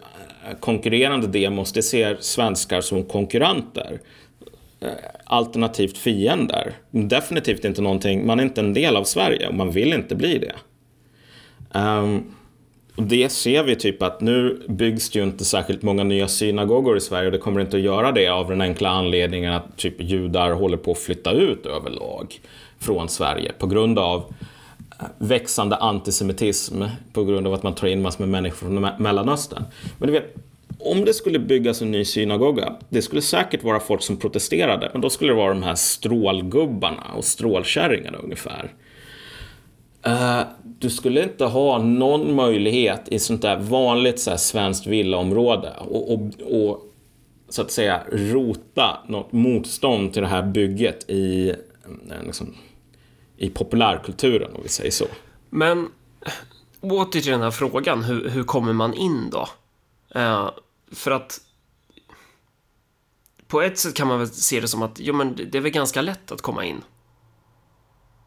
[SPEAKER 2] konkurrerande demos, det ser svenskar som konkurrenter. Eh, alternativt fiender. Definitivt inte någonting, man är inte en del av Sverige och man vill inte bli det. Um, och det ser vi typ att nu byggs det ju inte särskilt många nya synagogor i Sverige och det kommer inte att göra det av den enkla anledningen att typ judar håller på att flytta ut överlag från Sverige på grund av eh, växande antisemitism på grund av att man tar in massor med människor från Mellanöstern. Men du vet, om det skulle byggas en ny synagoga, det skulle säkert vara folk som protesterade, men då skulle det vara de här strålgubbarna och strålkärringarna ungefär. Uh, du skulle inte ha någon möjlighet i sånt där vanligt så här, svenskt villaområde och, och, och så att säga rota något motstånd till det här bygget i, eh, liksom, i populärkulturen, om vi säger så.
[SPEAKER 1] Men åter till den här frågan, hur, hur kommer man in då? Uh, för att på ett sätt kan man väl se det som att jo, men det är väl ganska lätt att komma in.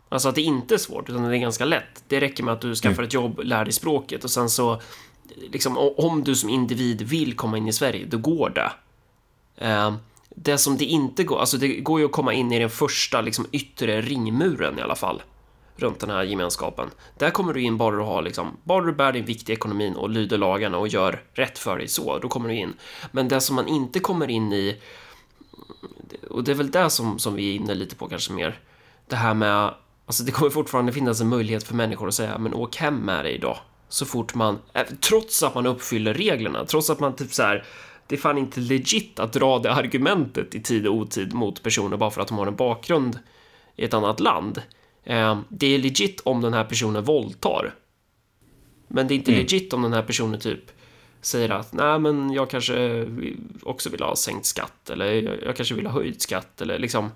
[SPEAKER 1] Alltså att det inte är svårt, utan det är ganska lätt. Det räcker med att du skaffar mm. ett jobb, lär dig språket och sen så, liksom, om du som individ vill komma in i Sverige, då går det. Eh, det som det inte går, alltså det går ju att komma in i den första liksom, yttre ringmuren i alla fall runt den här gemenskapen. Där kommer du in bara du har liksom, bara du bär din vikt i ekonomin och lyder lagarna och gör rätt för dig så, då kommer du in. Men det som man inte kommer in i, och det är väl det som, som vi är inne lite på kanske mer, det här med, alltså det kommer fortfarande finnas en möjlighet för människor att säga, men åk hem med dig då. Så fort man, eh, trots att man uppfyller reglerna, trots att man typ så här, det är fan inte legit att dra det argumentet i tid och otid mot personer bara för att de har en bakgrund i ett annat land. Eh, det är legit om den här personen våldtar. Men det är inte mm. legit om den här personen typ säger att nej, men jag kanske också vill ha sänkt skatt eller jag kanske vill ha höjd skatt eller liksom.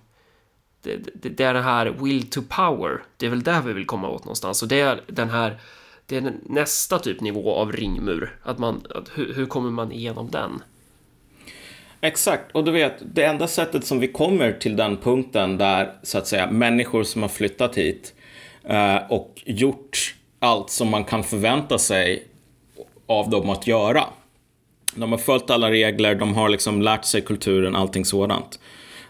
[SPEAKER 1] Det, det, det är den här will to power. Det är väl där vi vill komma åt någonstans och det är den här. Det är nästa typ nivå av ringmur. Att man, att hur, hur kommer man igenom den?
[SPEAKER 2] Exakt, och du vet, det enda sättet som vi kommer till den punkten där så att säga människor som har flyttat hit eh, och gjort allt som man kan förvänta sig av dem att göra. De har följt alla regler, de har liksom lärt sig kulturen, allting sådant.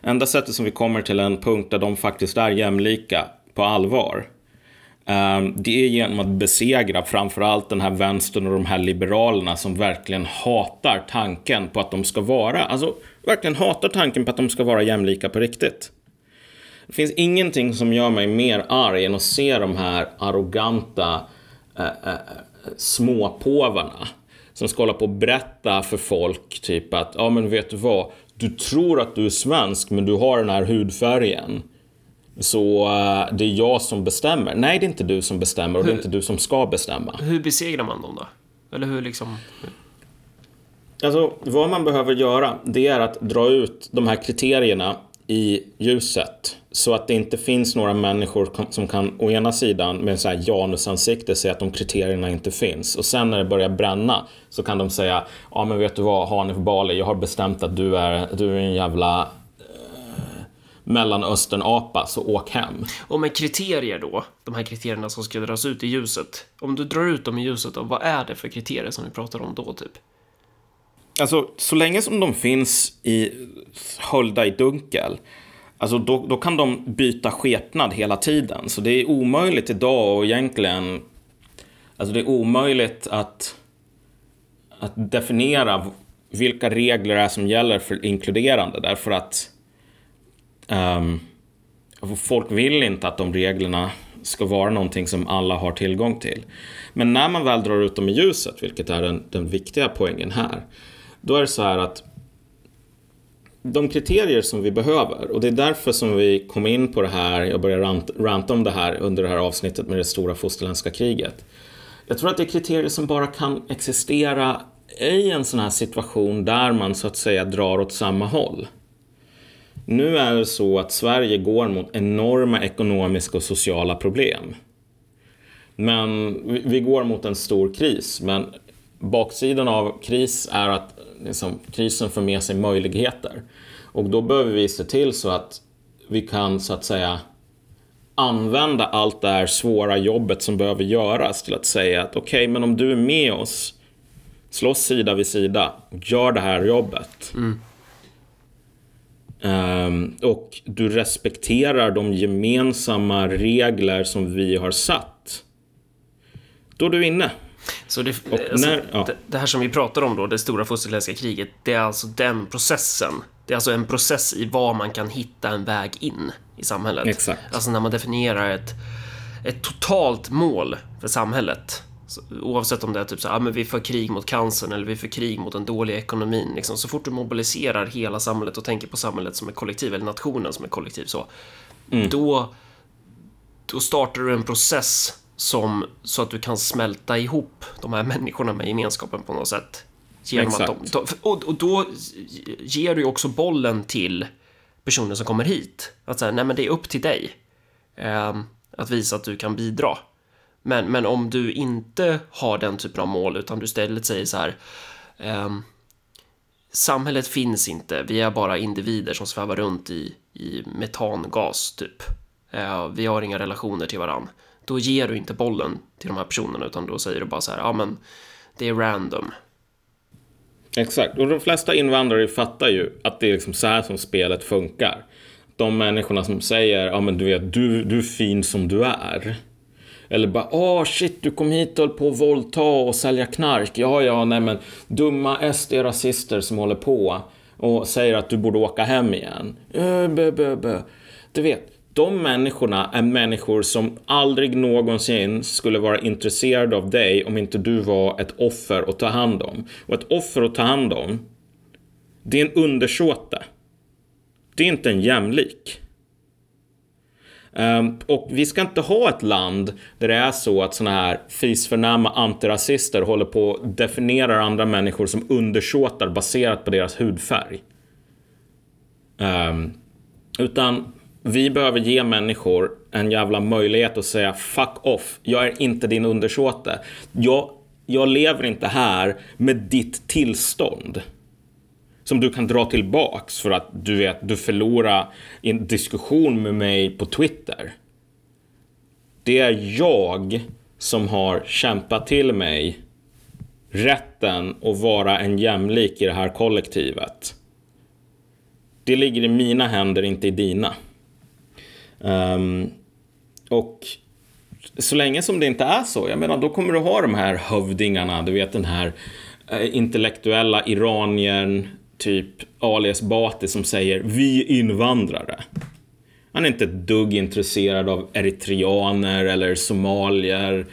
[SPEAKER 2] Enda sättet som vi kommer till en punkt där de faktiskt är jämlika på allvar. Ehm, det är genom att besegra framförallt den här vänstern och de här liberalerna som verkligen hatar tanken på att de ska vara, alltså verkligen hatar tanken på att de ska vara jämlika på riktigt. Det finns ingenting som gör mig mer arg än att se de här arroganta äh, äh, småpåvarna som ska hålla på och berätta för folk typ att ja men vet du vad, du tror att du är svensk men du har den här hudfärgen. Så uh, det är jag som bestämmer. Nej, det är inte du som bestämmer och hur, det är inte du som ska bestämma.
[SPEAKER 1] Hur besegrar man dem då? Eller hur liksom?
[SPEAKER 2] Alltså, vad man behöver göra, det är att dra ut de här kriterierna i ljuset. Så att det inte finns några människor som kan å ena sidan med så här janusansikte säga att de kriterierna inte finns. Och sen när det börjar bränna så kan de säga, ja men vet du vad Hanif Bali, jag har bestämt att du är, du är en jävla Mellanöstern-apa, så åk hem.
[SPEAKER 1] Och med kriterier då, de här kriterierna som ska dras ut i ljuset. Om du drar ut dem i ljuset, då, vad är det för kriterier som vi pratar om då, typ?
[SPEAKER 2] Alltså, så länge som de finns i höljda i dunkel, alltså då, då kan de byta skepnad hela tiden. Så det är omöjligt idag och egentligen, alltså det är omöjligt att, att definiera vilka regler det är som gäller för inkluderande därför att um, folk vill inte att de reglerna ska vara någonting som alla har tillgång till. Men när man väl drar ut dem i ljuset, vilket är den, den viktiga poängen här, då är det så här att de kriterier som vi behöver, och det är därför som vi kom in på det här, jag började rant, ranta om det här under det här avsnittet med det stora fosterländska kriget. Jag tror att det är kriterier som bara kan existera i en sån här situation där man så att säga drar åt samma håll. Nu är det så att Sverige går mot enorma ekonomiska och sociala problem. Men vi går mot en stor kris, men baksidan av kris är att liksom, krisen för med sig möjligheter. Och då behöver vi se till så att vi kan så att säga använda allt det här svåra jobbet som behöver göras till att säga att okej, okay, men om du är med oss, slåss sida vid sida, gör det här jobbet. Mm. Um, och du respekterar de gemensamma regler som vi har satt. Då är du inne.
[SPEAKER 1] Så det, alltså, när, ja. det, här som vi pratar om då, det stora fosterländska kriget, det är alltså den processen. Det är alltså en process i var man kan hitta en väg in i samhället.
[SPEAKER 2] Exakt.
[SPEAKER 1] Alltså när man definierar ett, ett totalt mål för samhället. Så, oavsett om det är typ så ja, men vi för krig mot cancern eller vi för krig mot den dåliga ekonomin. Liksom. Så fort du mobiliserar hela samhället och tänker på samhället som ett kollektiv, eller nationen som ett kollektiv, så, mm. då, då startar du en process som, så att du kan smälta ihop de här människorna med gemenskapen på något sätt. Genom Exakt. att de, och, och då ger du också bollen till personen som kommer hit. Att säga, nej men det är upp till dig. Eh, att visa att du kan bidra. Men, men om du inte har den typen av mål utan du istället säger så här. Eh, samhället finns inte, vi är bara individer som svävar runt i, i metangas typ. Eh, vi har inga relationer till varandra då ger du inte bollen till de här personerna utan då säger du bara så här, ja men det är random.
[SPEAKER 2] Exakt, och de flesta invandrare fattar ju att det är liksom så här som spelet funkar. De människorna som säger, ja men du vet, du, du är fin som du är. Eller bara, åh oh, shit, du kom hit och höll på att våldta och sälja knark. Ja, ja, nej men dumma SD-rasister som håller på och säger att du borde åka hem igen. Eh, bö, bö, bö. Du vet, de människorna är människor som aldrig någonsin skulle vara intresserade av dig om inte du var ett offer att ta hand om. Och ett offer att ta hand om, det är en undersåte. Det är inte en jämlik. Ehm, och vi ska inte ha ett land där det är så att såna här fisförnäma antirasister håller på och definierar andra människor som undersåtar baserat på deras hudfärg. Ehm, utan vi behöver ge människor en jävla möjlighet att säga fuck off, jag är inte din undersåte. Jag, jag lever inte här med ditt tillstånd som du kan dra tillbaks för att du vet, du förlorar en diskussion med mig på Twitter. Det är jag som har kämpat till mig rätten att vara en jämlik i det här kollektivet. Det ligger i mina händer, inte i dina. Um, och så länge som det inte är så, jag menar, då kommer du ha de här hövdingarna, du vet den här eh, intellektuella iraniern, typ alias Bati som säger vi invandrare. Han är inte ett dugg intresserad av eritreaner eller somalier.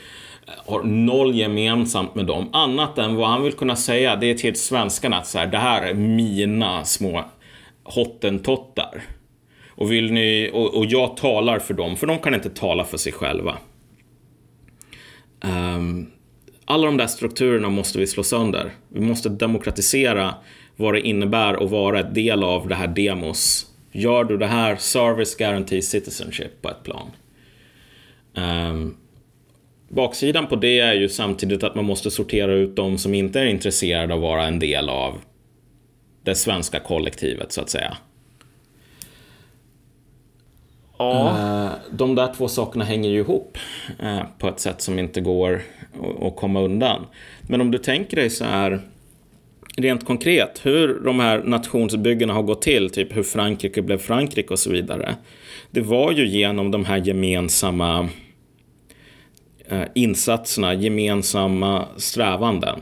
[SPEAKER 2] Har noll gemensamt med dem, annat än vad han vill kunna säga, det är till svenskarna att så här, det här är mina små hottentottar. Och, vill ni, och, och, jag talar för dem, för de kan inte tala för sig själva. Um, alla de där strukturerna måste vi slå sönder. Vi måste demokratisera vad det innebär att vara ett del av det här demos. Gör du det här, service guarantee citizenship på ett plan. Um, baksidan på det är ju samtidigt att man måste sortera ut de som inte är intresserade av att vara en del av det svenska kollektivet så att säga. Ja. Eh, de där två sakerna hänger ju ihop eh, på ett sätt som inte går att komma undan. Men om du tänker dig så här rent konkret hur de här nationsbyggena har gått till, typ hur Frankrike blev Frankrike och så vidare. Det var ju genom de här gemensamma eh, insatserna, gemensamma strävanden.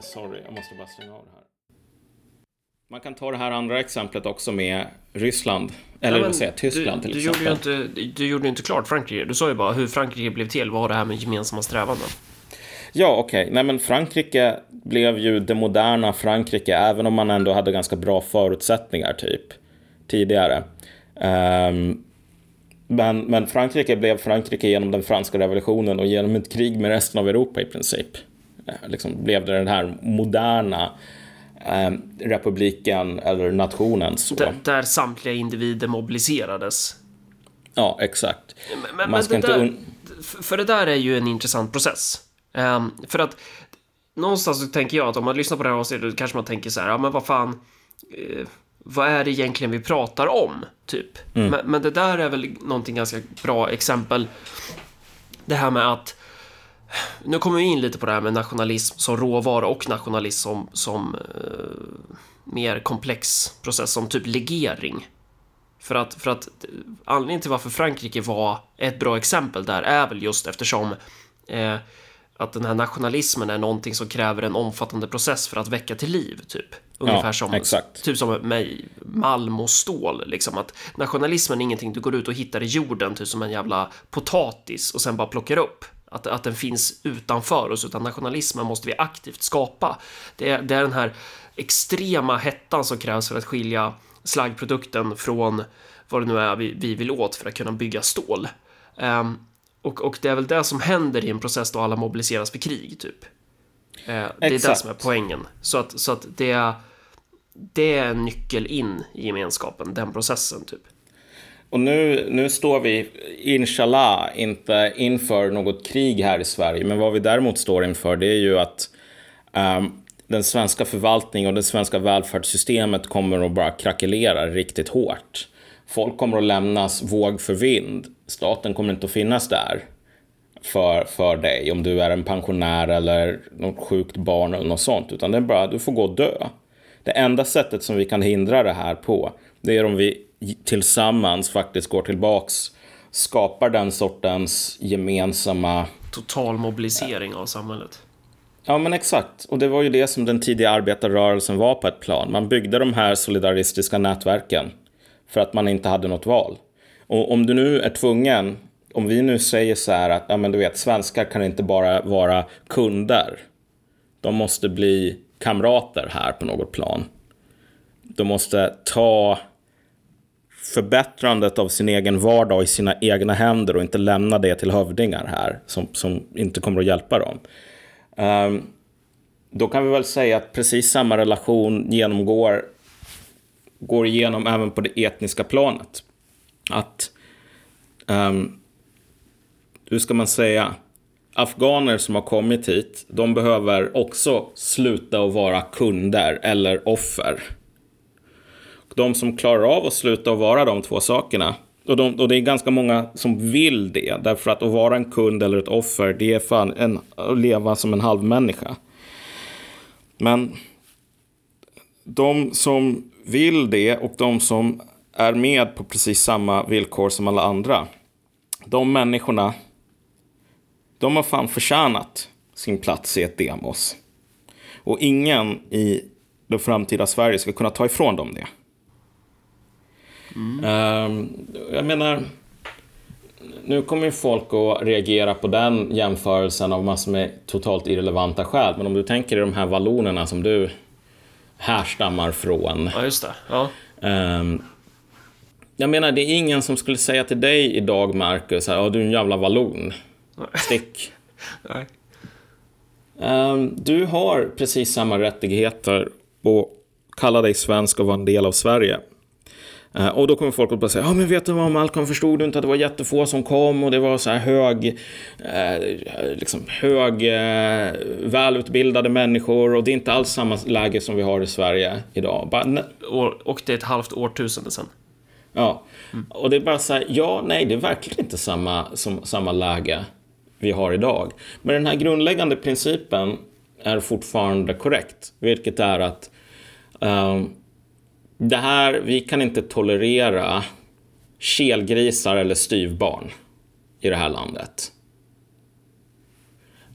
[SPEAKER 2] Sorry, jag måste bara stänga av det här. Man kan ta det här andra exemplet också med Ryssland. Eller ja, vad säger Tyskland
[SPEAKER 1] du,
[SPEAKER 2] till
[SPEAKER 1] du
[SPEAKER 2] exempel.
[SPEAKER 1] Gjorde inte, du gjorde inte klart Frankrike. Du sa ju bara hur Frankrike blev till. Vad har det här med gemensamma strävanden?
[SPEAKER 2] Ja, okej. Okay. Nej, men Frankrike blev ju det moderna Frankrike, även om man ändå hade ganska bra förutsättningar, typ, tidigare. Um, men, men Frankrike blev Frankrike genom den franska revolutionen och genom ett krig med resten av Europa i princip. Liksom blev det den här moderna eh, republiken eller nationen. Så.
[SPEAKER 1] Där, där samtliga individer mobiliserades.
[SPEAKER 2] Ja, exakt.
[SPEAKER 1] Men, men, men det där, för det där är ju en intressant process. Um, för att någonstans så tänker jag att om man lyssnar på det här avsnittet kanske man tänker så här, ja men vad fan, eh, vad är det egentligen vi pratar om? Typ. Mm. Men, men, det där är väl någonting ganska bra exempel. Det här med att nu kommer vi in lite på det här med nationalism som råvara och nationalism som, som eh, mer komplex process som typ legering. För att, för att anledningen till varför Frankrike var ett bra exempel där är väl just eftersom eh, att den här nationalismen är någonting som kräver en omfattande process för att väcka till liv, typ. Ungefär ja, som,
[SPEAKER 2] exakt.
[SPEAKER 1] typ som med malm och stål, liksom. Att nationalismen är ingenting du går ut och hittar i jorden, typ som en jävla potatis och sen bara plockar upp att, att den finns utanför oss, utan nationalismen måste vi aktivt skapa. Det är, det är den här extrema hettan som krävs för att skilja slaggprodukten från vad det nu är vi, vi vill åt för att kunna bygga stål. Um, och, och det är väl det som händer i en process då alla mobiliseras för krig, typ. Uh, det är det som är poängen. Så att, så att det, det är en nyckel in i gemenskapen, den processen, typ.
[SPEAKER 2] Och nu, nu står vi, inshallah, inte inför något krig här i Sverige. Men vad vi däremot står inför det är ju att um, den svenska förvaltningen och det svenska välfärdssystemet kommer att bara krackelera riktigt hårt. Folk kommer att lämnas våg för vind. Staten kommer inte att finnas där för, för dig om du är en pensionär eller något sjukt barn eller något sånt. Utan det är bara, du får gå och dö. Det enda sättet som vi kan hindra det här på, det är om vi tillsammans faktiskt går tillbaks, skapar den sortens gemensamma...
[SPEAKER 1] Total mobilisering av samhället.
[SPEAKER 2] Ja, men exakt. Och det var ju det som den tidiga arbetarrörelsen var på ett plan. Man byggde de här solidaristiska nätverken för att man inte hade något val. Och om du nu är tvungen, om vi nu säger så här att, ja men du vet, svenskar kan inte bara vara kunder. De måste bli kamrater här på något plan. De måste ta förbättrandet av sin egen vardag i sina egna händer och inte lämna det till hövdingar här som, som inte kommer att hjälpa dem. Um, då kan vi väl säga att precis samma relation genomgår går igenom även på det etniska planet. Att, um, hur ska man säga, afghaner som har kommit hit, de behöver också sluta att vara kunder eller offer. De som klarar av att sluta att vara de två sakerna, och, de, och, det är ganska många som vill det, därför att att vara en kund eller ett offer, det är fan en, att leva som en halvmänniska. Men de som vill det och de som är med på precis samma villkor som alla andra, de människorna, de har fan förtjänat sin plats i ett demos. Och ingen i det framtida Sverige ska kunna ta ifrån dem det. Mm. Uh, jag menar, nu kommer ju folk att reagera på den jämförelsen av massor med totalt irrelevanta skäl. Men om du tänker dig de här vallonerna som du härstammar från.
[SPEAKER 1] Ja, just det. Ja.
[SPEAKER 2] Um, jag menar, det är ingen som skulle säga till dig idag, Marcus, ja du är en jävla vallon. Stick. [laughs] Nej. Um, du har precis samma rättigheter att kalla dig svensk och vara en del av Sverige. Uh, och då kommer folk att bara säga, ja men vet du vad Malcolm, förstod du inte att det var jättefå som kom och det var så här hög, uh, liksom hög, uh, välutbildade människor och det är inte alls samma läge som vi har i Sverige idag. Bara,
[SPEAKER 1] och det är ett halvt årtusende sedan.
[SPEAKER 2] Ja, mm. och det är bara så här, ja, nej, det är verkligen inte samma, som, samma läge vi har idag. Men den här grundläggande principen är fortfarande korrekt, vilket är att um, det här, vi kan inte tolerera kelgrisar eller styvbarn i det här landet.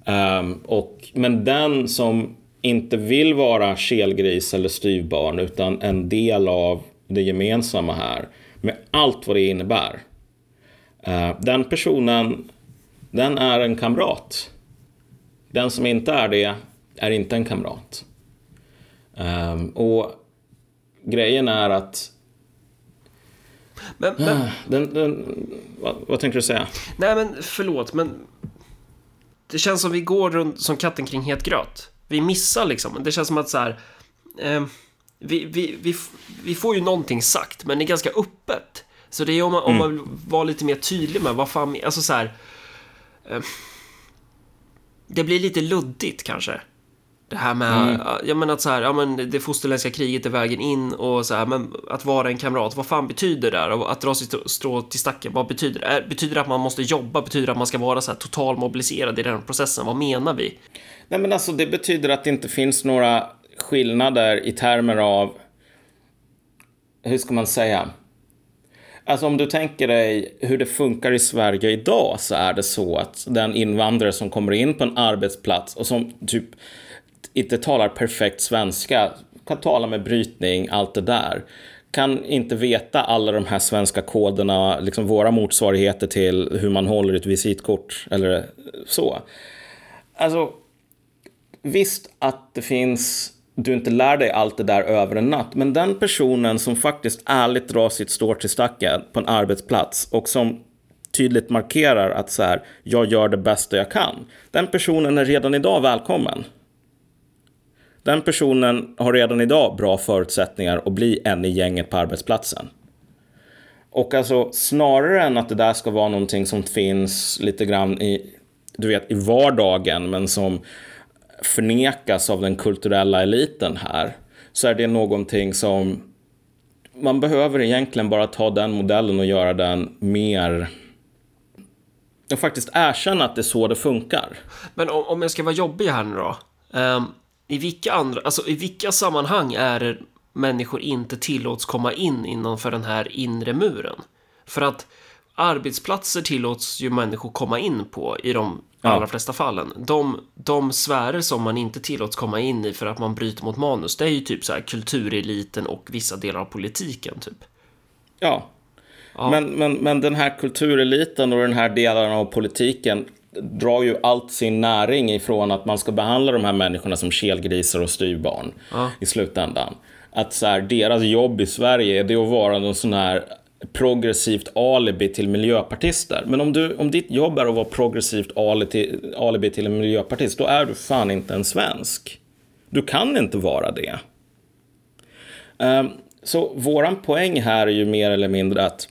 [SPEAKER 2] Um, och, men den som inte vill vara kelgris eller styvbarn utan en del av det gemensamma här med allt vad det innebär. Uh, den personen, den är en kamrat. Den som inte är det är inte en kamrat. Um, och grejen är att
[SPEAKER 1] men, men, ah,
[SPEAKER 2] den, den, vad, vad tänkte du säga?
[SPEAKER 1] Nej men förlåt, men det känns som vi går runt som katten kring het gröt. Vi missar liksom. Det känns som att så här, eh, vi, vi, vi, vi får ju någonting sagt, men det är ganska öppet. Så det är om man, mm. om man vill vara lite mer tydlig med vad fan, alltså så här. Eh, det blir lite luddigt kanske. Det här med, mm. jag menar att så här, ja men det fosterländska kriget är vägen in och så här, men att vara en kamrat, vad fan betyder det? Och att dra sitt strå till stacken, vad betyder det? Betyder det att man måste jobba? Betyder det att man ska vara så här total mobiliserad i den processen? Vad menar vi?
[SPEAKER 2] Nej men alltså det betyder att det inte finns några skillnader i termer av, hur ska man säga? Alltså om du tänker dig hur det funkar i Sverige idag så är det så att den invandrare som kommer in på en arbetsplats och som typ inte talar perfekt svenska, kan tala med brytning, allt det där kan inte veta alla de här svenska koderna, liksom våra motsvarigheter till hur man håller ett visitkort eller så. Alltså, visst att det finns, du inte lär dig allt det där över en natt, men den personen som faktiskt ärligt drar sitt strå till stacken på en arbetsplats och som tydligt markerar att så här, jag gör det bästa jag kan. Den personen är redan idag välkommen. Den personen har redan idag bra förutsättningar att bli en i gänget på arbetsplatsen. Och alltså snarare än att det där ska vara någonting som finns lite grann i, du vet, i vardagen men som förnekas av den kulturella eliten här så är det någonting som man behöver egentligen bara ta den modellen och göra den mer och faktiskt erkänna att det är så det funkar.
[SPEAKER 1] Men om, om jag ska vara jobbig här nu då. Um, i vilka andra, alltså i vilka sammanhang är det människor inte tillåts komma in innanför den här inre muren? För att arbetsplatser tillåts ju människor komma in på i de allra ja. flesta fallen. De, de sfärer som man inte tillåts komma in i för att man bryter mot manus, det är ju typ så här kultureliten och vissa delar av politiken typ.
[SPEAKER 2] Ja. ja. Men, men, men den här kultureliten och den här delen av politiken drar ju allt sin näring ifrån att man ska behandla de här människorna som kelgrisar och styvbarn ja. i slutändan. Att så här, deras jobb i Sverige är det att vara någon sån här progressivt alibi till miljöpartister. Men om, du, om ditt jobb är att vara progressivt alibi till en miljöpartist, då är du fan inte en svensk. Du kan inte vara det. Ehm, så våran poäng här är ju mer eller mindre att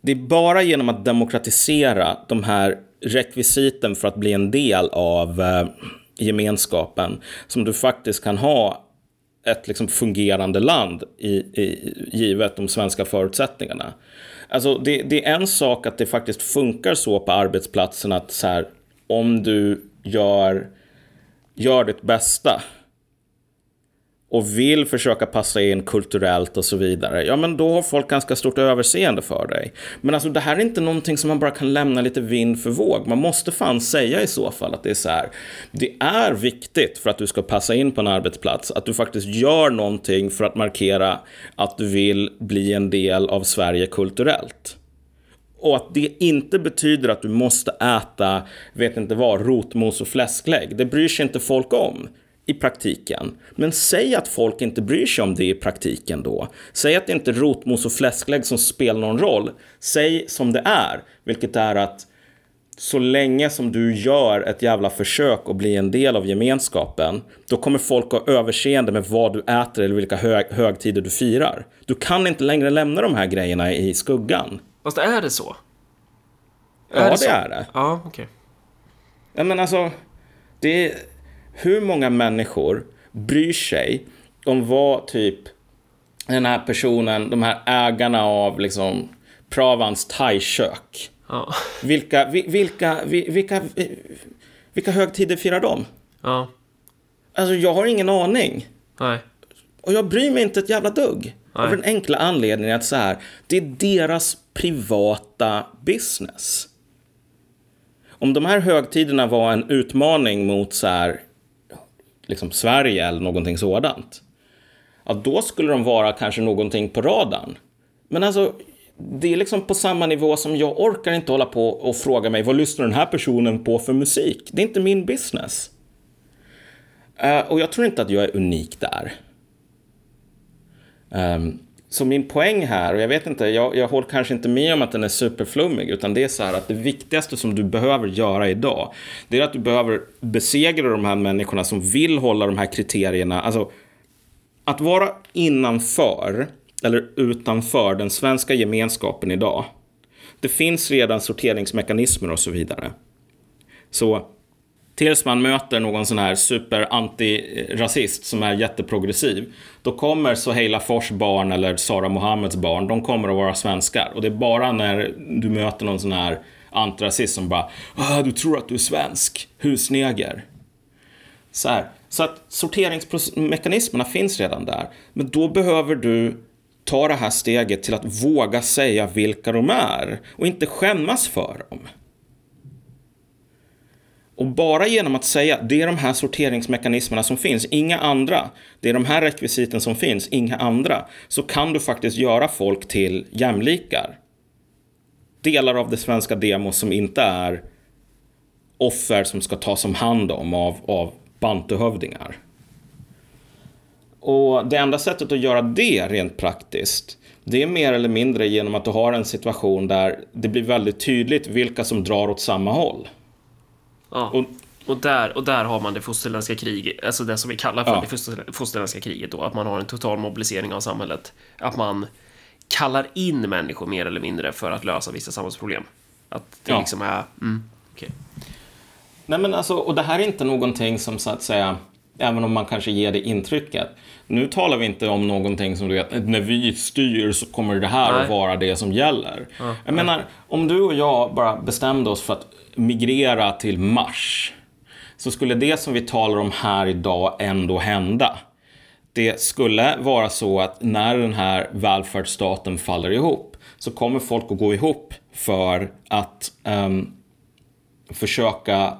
[SPEAKER 2] det är bara genom att demokratisera de här rekvisiten för att bli en del av eh, gemenskapen som du faktiskt kan ha ett liksom fungerande land i, i, givet de svenska förutsättningarna. Alltså det, det, är en sak att det faktiskt funkar så på arbetsplatsen att så här, om du gör, gör ditt bästa och vill försöka passa in kulturellt och så vidare, ja men då har folk ganska stort överseende för dig. Men alltså det här är inte någonting som man bara kan lämna lite vind för våg. Man måste fan säga i så fall att det är så här. Det är viktigt för att du ska passa in på en arbetsplats att du faktiskt gör någonting för att markera att du vill bli en del av Sverige kulturellt. Och att det inte betyder att du måste äta, vet inte vad, rotmos och fläsklägg. Det bryr sig inte folk om i praktiken. Men säg att folk inte bryr sig om det i praktiken då. Säg att det inte är rotmos och fläsklägg som spelar någon roll. Säg som det är, vilket är att så länge som du gör ett jävla försök att bli en del av gemenskapen, då kommer folk ha överseende med vad du äter eller vilka hög högtider du firar. Du kan inte längre lämna de här grejerna i skuggan.
[SPEAKER 1] Fast är det så?
[SPEAKER 2] Är ja, det, det är det.
[SPEAKER 1] Ja, okej. Okay.
[SPEAKER 2] Ja, men alltså, det är hur många människor bryr sig om vad typ den här personen, de här ägarna av liksom Pravans thaikök.
[SPEAKER 1] Ja.
[SPEAKER 2] Vilka, vilka, vilka, vilka högtider firar de?
[SPEAKER 1] Ja.
[SPEAKER 2] Alltså, jag har ingen aning.
[SPEAKER 1] Nej.
[SPEAKER 2] Och jag bryr mig inte ett jävla dugg. Nej. Av den enkla anledningen att så här, det är deras privata business. Om de här högtiderna var en utmaning mot så här, liksom Sverige eller någonting sådant. Ja, då skulle de vara kanske någonting på radarn. Men alltså, det är liksom på samma nivå som jag orkar inte hålla på och fråga mig vad lyssnar den här personen på för musik? Det är inte min business. Uh, och jag tror inte att jag är unik där. Um, så min poäng här, och jag vet inte, jag, jag håller kanske inte med om att den är superflummig, utan det är så här att det viktigaste som du behöver göra idag, det är att du behöver besegra de här människorna som vill hålla de här kriterierna. Alltså, att vara innanför eller utanför den svenska gemenskapen idag, det finns redan sorteringsmekanismer och så vidare. Så tills man möter någon sån här super-antirasist som är jätteprogressiv, då kommer Soheila Fors barn eller Sara Mohammeds barn, de kommer att vara svenskar. Och det är bara när du möter någon sån här antirasist som bara ah, du tror att du är svensk, husneger. Så, här. så att sorteringsmekanismerna finns redan där. Men då behöver du ta det här steget till att våga säga vilka de är och inte skämmas för dem. Och bara genom att säga det är de här sorteringsmekanismerna som finns, inga andra. Det är de här rekvisiten som finns, inga andra. Så kan du faktiskt göra folk till jämlikar. Delar av det svenska demos som inte är offer som ska tas om hand om av, av bantuhövdingar. Och det enda sättet att göra det rent praktiskt, det är mer eller mindre genom att du har en situation där det blir väldigt tydligt vilka som drar åt samma håll.
[SPEAKER 1] Ja. Och, och, där, och där har man det fosterländska kriget, alltså det som vi kallar för ja. det fosterländska kriget då, att man har en total mobilisering av samhället. Att man kallar in människor mer eller mindre för att lösa vissa samhällsproblem. Att det ja. liksom är... Mm, okay.
[SPEAKER 2] Nej men alltså, och det här är inte någonting som så att säga, även om man kanske ger det intrycket. Nu talar vi inte om någonting som du vet, när vi styr så kommer det här Nej. att vara det som gäller. Ja, jag menar, om du och jag bara bestämde oss för att migrera till Mars så skulle det som vi talar om här idag ändå hända. Det skulle vara så att när den här välfärdsstaten faller ihop så kommer folk att gå ihop för att um, försöka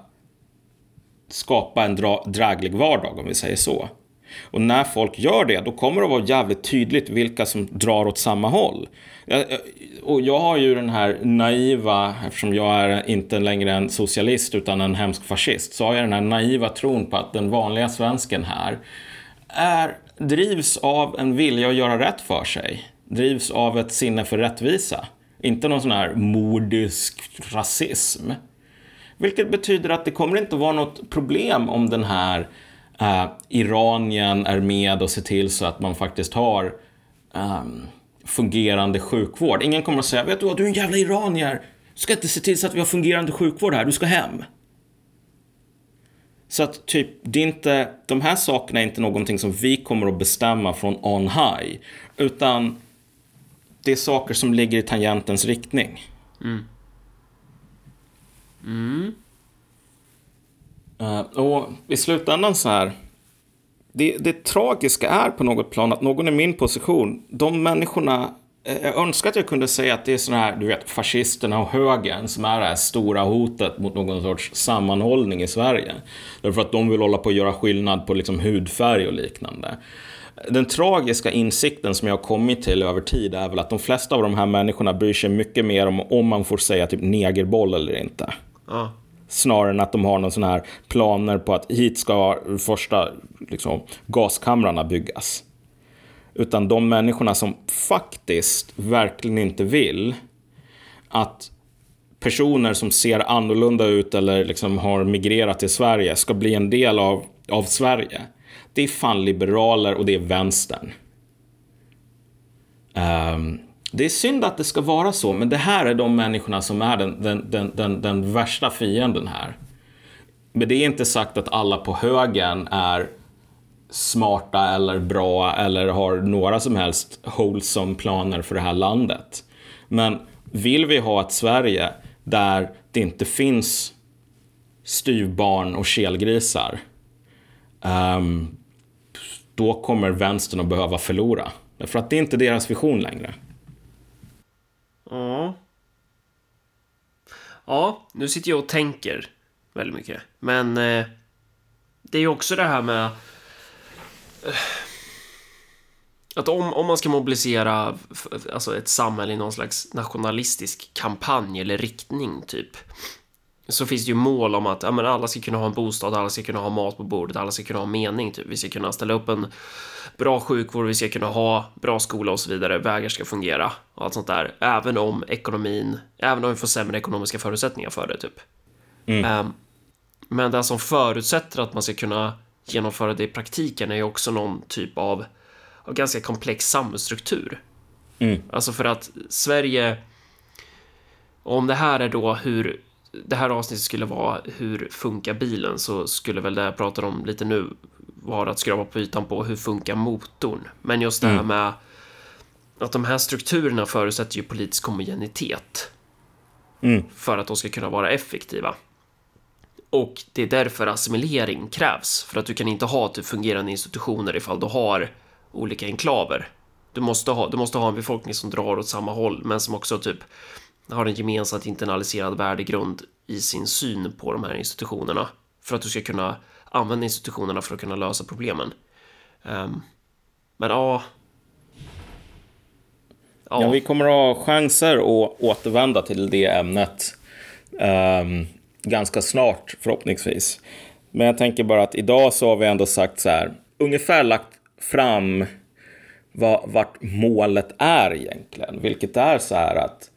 [SPEAKER 2] skapa en dra dräglig vardag om vi säger så. Och när folk gör det, då kommer det att vara jävligt tydligt vilka som drar åt samma håll. Och jag har ju den här naiva, eftersom jag är inte längre en socialist utan en hemsk fascist, så har jag den här naiva tron på att den vanliga svensken här är, drivs av en vilja att göra rätt för sig. Drivs av ett sinne för rättvisa. Inte någon sån här mordisk rasism. Vilket betyder att det kommer inte att vara något problem om den här eh, Iranien är med och ser till så att man faktiskt har eh, fungerande sjukvård. Ingen kommer att säga, vet du vad, du är en jävla iranier. Du ska inte se till så att vi har fungerande sjukvård här, du ska hem. Så att typ, det är inte, de här sakerna är inte någonting som vi kommer att bestämma från on high. Utan det är saker som ligger i tangentens riktning.
[SPEAKER 1] Mm. Mm.
[SPEAKER 2] Uh, och i slutändan så här. Det, det tragiska är på något plan att någon i min position, de människorna eh, jag önskar att jag kunde säga att det är sådana här, du vet, fascisterna och högern som är det här stora hotet mot någon sorts sammanhållning i Sverige. Därför att de vill hålla på att göra skillnad på liksom hudfärg och liknande. Den tragiska insikten som jag har kommit till över tid är väl att de flesta av de här människorna bryr sig mycket mer om om man får säga typ negerboll eller inte.
[SPEAKER 1] Ja.
[SPEAKER 2] Snarare än att de har någon sån här planer på att hit ska första liksom, gaskamrarna byggas. Utan de människorna som faktiskt verkligen inte vill att personer som ser annorlunda ut eller liksom har migrerat till Sverige ska bli en del av, av Sverige. Det är fan liberaler och det är vänstern. Um, det är synd att det ska vara så, men det här är de människorna som är den, den, den, den, den värsta fienden här. Men det är inte sagt att alla på högen är smarta eller bra eller har några som helst wholesome planer för det här landet. Men vill vi ha ett Sverige där det inte finns styvbarn och kelgrisar, um, då kommer vänstern att behöva förlora. Därför att det är inte deras vision längre.
[SPEAKER 1] Ja. Ja, nu sitter jag och tänker väldigt mycket. Men eh, det är ju också det här med eh, att om, om man ska mobilisera alltså ett samhälle i någon slags nationalistisk kampanj eller riktning typ så finns det ju mål om att ja, men alla ska kunna ha en bostad, alla ska kunna ha mat på bordet, alla ska kunna ha mening. Typ. Vi ska kunna ställa upp en bra sjukvård, vi ska kunna ha bra skola och så vidare. Vägar ska fungera och allt sånt där. Även om ekonomin, även om vi får sämre ekonomiska förutsättningar för det. Typ.
[SPEAKER 2] Mm.
[SPEAKER 1] Um, men det som förutsätter att man ska kunna genomföra det i praktiken är ju också någon typ av, av ganska komplex samhällsstruktur.
[SPEAKER 2] Mm.
[SPEAKER 1] Alltså för att Sverige, om det här är då hur det här avsnittet skulle vara hur funkar bilen så skulle väl det jag pratar om lite nu vara att skrapa på ytan på hur funkar motorn. Men just det här
[SPEAKER 2] Mm.
[SPEAKER 1] med att de här strukturerna förutsätter ju politisk homogenitet
[SPEAKER 2] Mm.
[SPEAKER 1] för att de ska kunna vara effektiva. Och det är därför assimilering krävs, för att du kan inte ha typ fungerande institutioner ifall du har olika enklaver. Du måste ha, du måste ha en befolkning som drar åt samma håll, men som också typ har en gemensamt internaliserad värdegrund i sin syn på de här institutionerna för att du ska kunna använda institutionerna för att kunna lösa problemen. Um, men ja. Ja,
[SPEAKER 2] Ja, vi kommer att ha chanser att återvända till det ämnet um, ganska snart förhoppningsvis. Men jag tänker bara att idag så har vi ändå sagt så här, ungefär lagt fram vad, vart målet är egentligen, vilket är så här att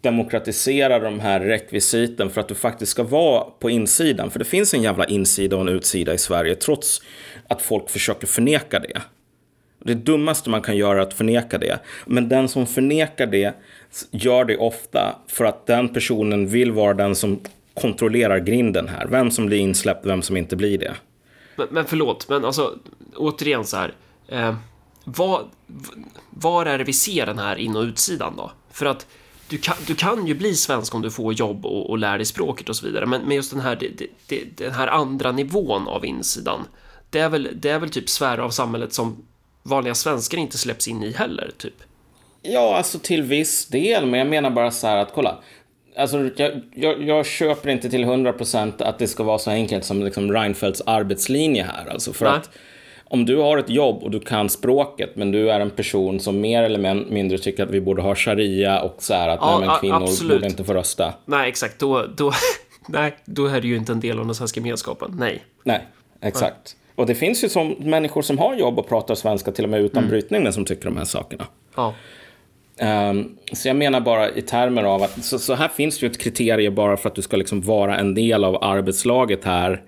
[SPEAKER 2] demokratisera de här rekvisiten för att du faktiskt ska vara på insidan. För det finns en jävla insida och en utsida i Sverige, trots att folk försöker förneka det. Det dummaste man kan göra är att förneka det. Men den som förnekar det gör det ofta för att den personen vill vara den som kontrollerar grinden här. Vem som blir insläppt, vem som inte blir det.
[SPEAKER 1] men, men förlåt, men alltså återigen så här. Eh, vad, var är det vi ser den här in och utsidan då? För att du kan, du kan ju bli svensk om du får jobb och, och lär dig språket och så vidare, men, men just den här, det, det, den här andra nivån av insidan, det är väl, det är väl typ sfärer av samhället som vanliga svenskar inte släpps in i heller, typ.
[SPEAKER 2] Ja, alltså till viss del, men jag menar bara så här att kolla. Alltså, jag, jag, jag köper inte till 100% att det ska vara så enkelt som liksom Reinfeldts arbetslinje här. Alltså för
[SPEAKER 1] Nej.
[SPEAKER 2] att om du har ett jobb och du kan språket, men du är en person som mer eller mindre tycker att vi borde ha sharia och så här att
[SPEAKER 1] Ja,
[SPEAKER 2] nej, men kvinnor
[SPEAKER 1] absolut.
[SPEAKER 2] borde inte få rösta.
[SPEAKER 1] Nej, exakt, då, då, [laughs] nej, då är det ju inte en del av den svenska gemenskapen, nej.
[SPEAKER 2] Nej, exakt. Och det finns ju som människor som har jobb och pratar svenska till och med utan brytning, men som tycker de här sakerna.
[SPEAKER 1] Ja,
[SPEAKER 2] Ehm, så jag menar bara i termer av att så, så här finns ju ett kriterie bara för att du ska liksom vara en del av arbetslaget här.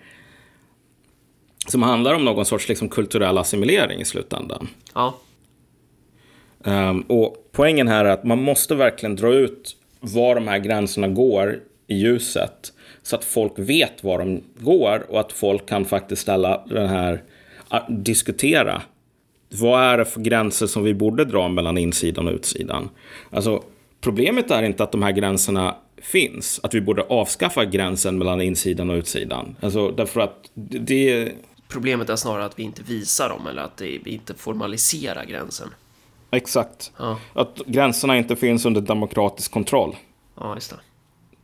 [SPEAKER 2] Som handlar om någon sorts liksom kulturell assimilering i slutändan.
[SPEAKER 1] ja,
[SPEAKER 2] Ehm, och poängen här är att man måste verkligen dra ut var de här gränserna går i ljuset. Så att folk vet var de går och att folk kan faktiskt ställa den här, diskutera. Vad är det för gränser som vi borde dra mellan insidan och utsidan? Alltså, problemet är inte att de här gränserna finns. Att vi borde avskaffa gränsen mellan insidan och utsidan. Alltså, därför att det...
[SPEAKER 1] Problemet är snarare att vi inte visar dem eller att vi inte formaliserar gränsen.
[SPEAKER 2] Exakt. Ja. Att gränserna inte finns under demokratisk kontroll.
[SPEAKER 1] Ja, just det.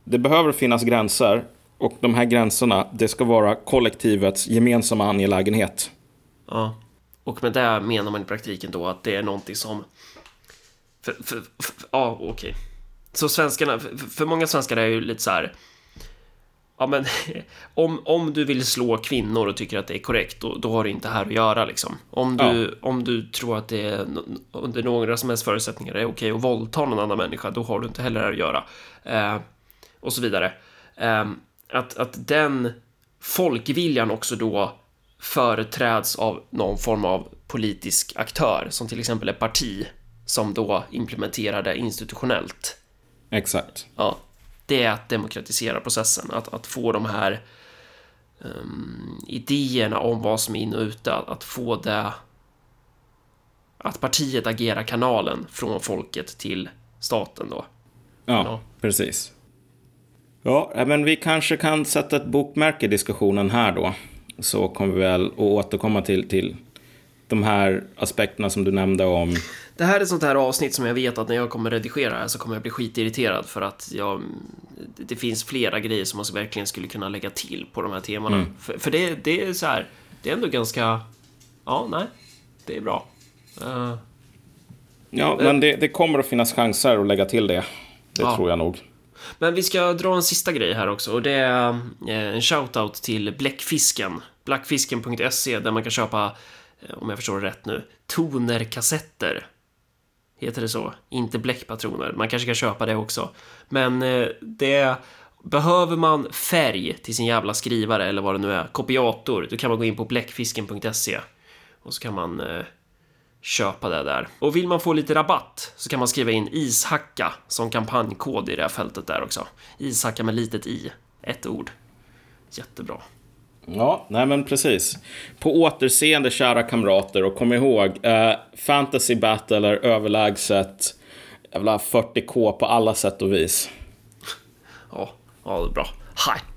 [SPEAKER 2] Det behöver finnas gränser och de här gränserna, det ska vara kollektivets gemensamma angelägenhet.
[SPEAKER 1] Ja, och med det menar man i praktiken då att det är någonting som... För, för, för, ja, okej. Okay. Så svenskarna, för, många svenskar är ju lite så här ja men [laughs] om, om du vill slå kvinnor och tycker att det är korrekt, då, då har du inte här att göra liksom. Om du, ja. om du tror att det är under några som helst förutsättningar är okej att våldta någon annan människa, då har du inte heller här att göra. Eh, och så vidare. Eh, att, att den folkviljan också då företräds av någon form av politisk aktör, som till exempel ett parti som då implementerar det institutionellt.
[SPEAKER 2] Exakt.
[SPEAKER 1] Ja det är att demokratisera processen, att, att få de här um, idéerna om vad som är in och ute, att, att få det att partiet agerar kanalen från folket till staten då.
[SPEAKER 2] Ja, ja. precis. Ja, men vi kanske kan sätta ett bokmärke i diskussionen här då. Så kommer vi väl att återkomma till, till de här aspekterna som du nämnde om
[SPEAKER 1] det här är ett sånt här avsnitt som jag vet att när jag kommer redigera här så kommer jag bli skitirriterad för att jag, det finns flera grejer som man verkligen skulle kunna lägga till på de här temana. Mm. För, för, det, det är så här, det är ändå ganska, ja, nej, det är bra. Uh,
[SPEAKER 2] ja, uh, men det, det, kommer att finnas chanser att lägga till det. Det ja. tror jag nog.
[SPEAKER 1] Men vi ska dra en sista grej här också och det är eh, en shoutout till Bläckfisken. Blackfisken.se där man kan köpa, eh, Eh, om jag förstår det rätt nu, tonerkassetter Heter det så? Inte bläckpatroner. Man kanske kan köpa det också. Men eh, det... Behöver man färg till sin jävla skrivare eller vad det nu är, kopiator, då kan man gå in på bläckfisken.se och så kan man eh, köpa det där. Och vill man få lite rabatt så kan man skriva in ishacka som kampanjkod i det här fältet där också. Ishacka med litet i, ett ord. Jättebra.
[SPEAKER 2] Ja, nej men precis. På återseende kära kamrater och kom ihåg, eh, Fantasy Battle är överlägset jävla 40k på alla sätt och vis.
[SPEAKER 1] Ja, ja det är bra. Hype!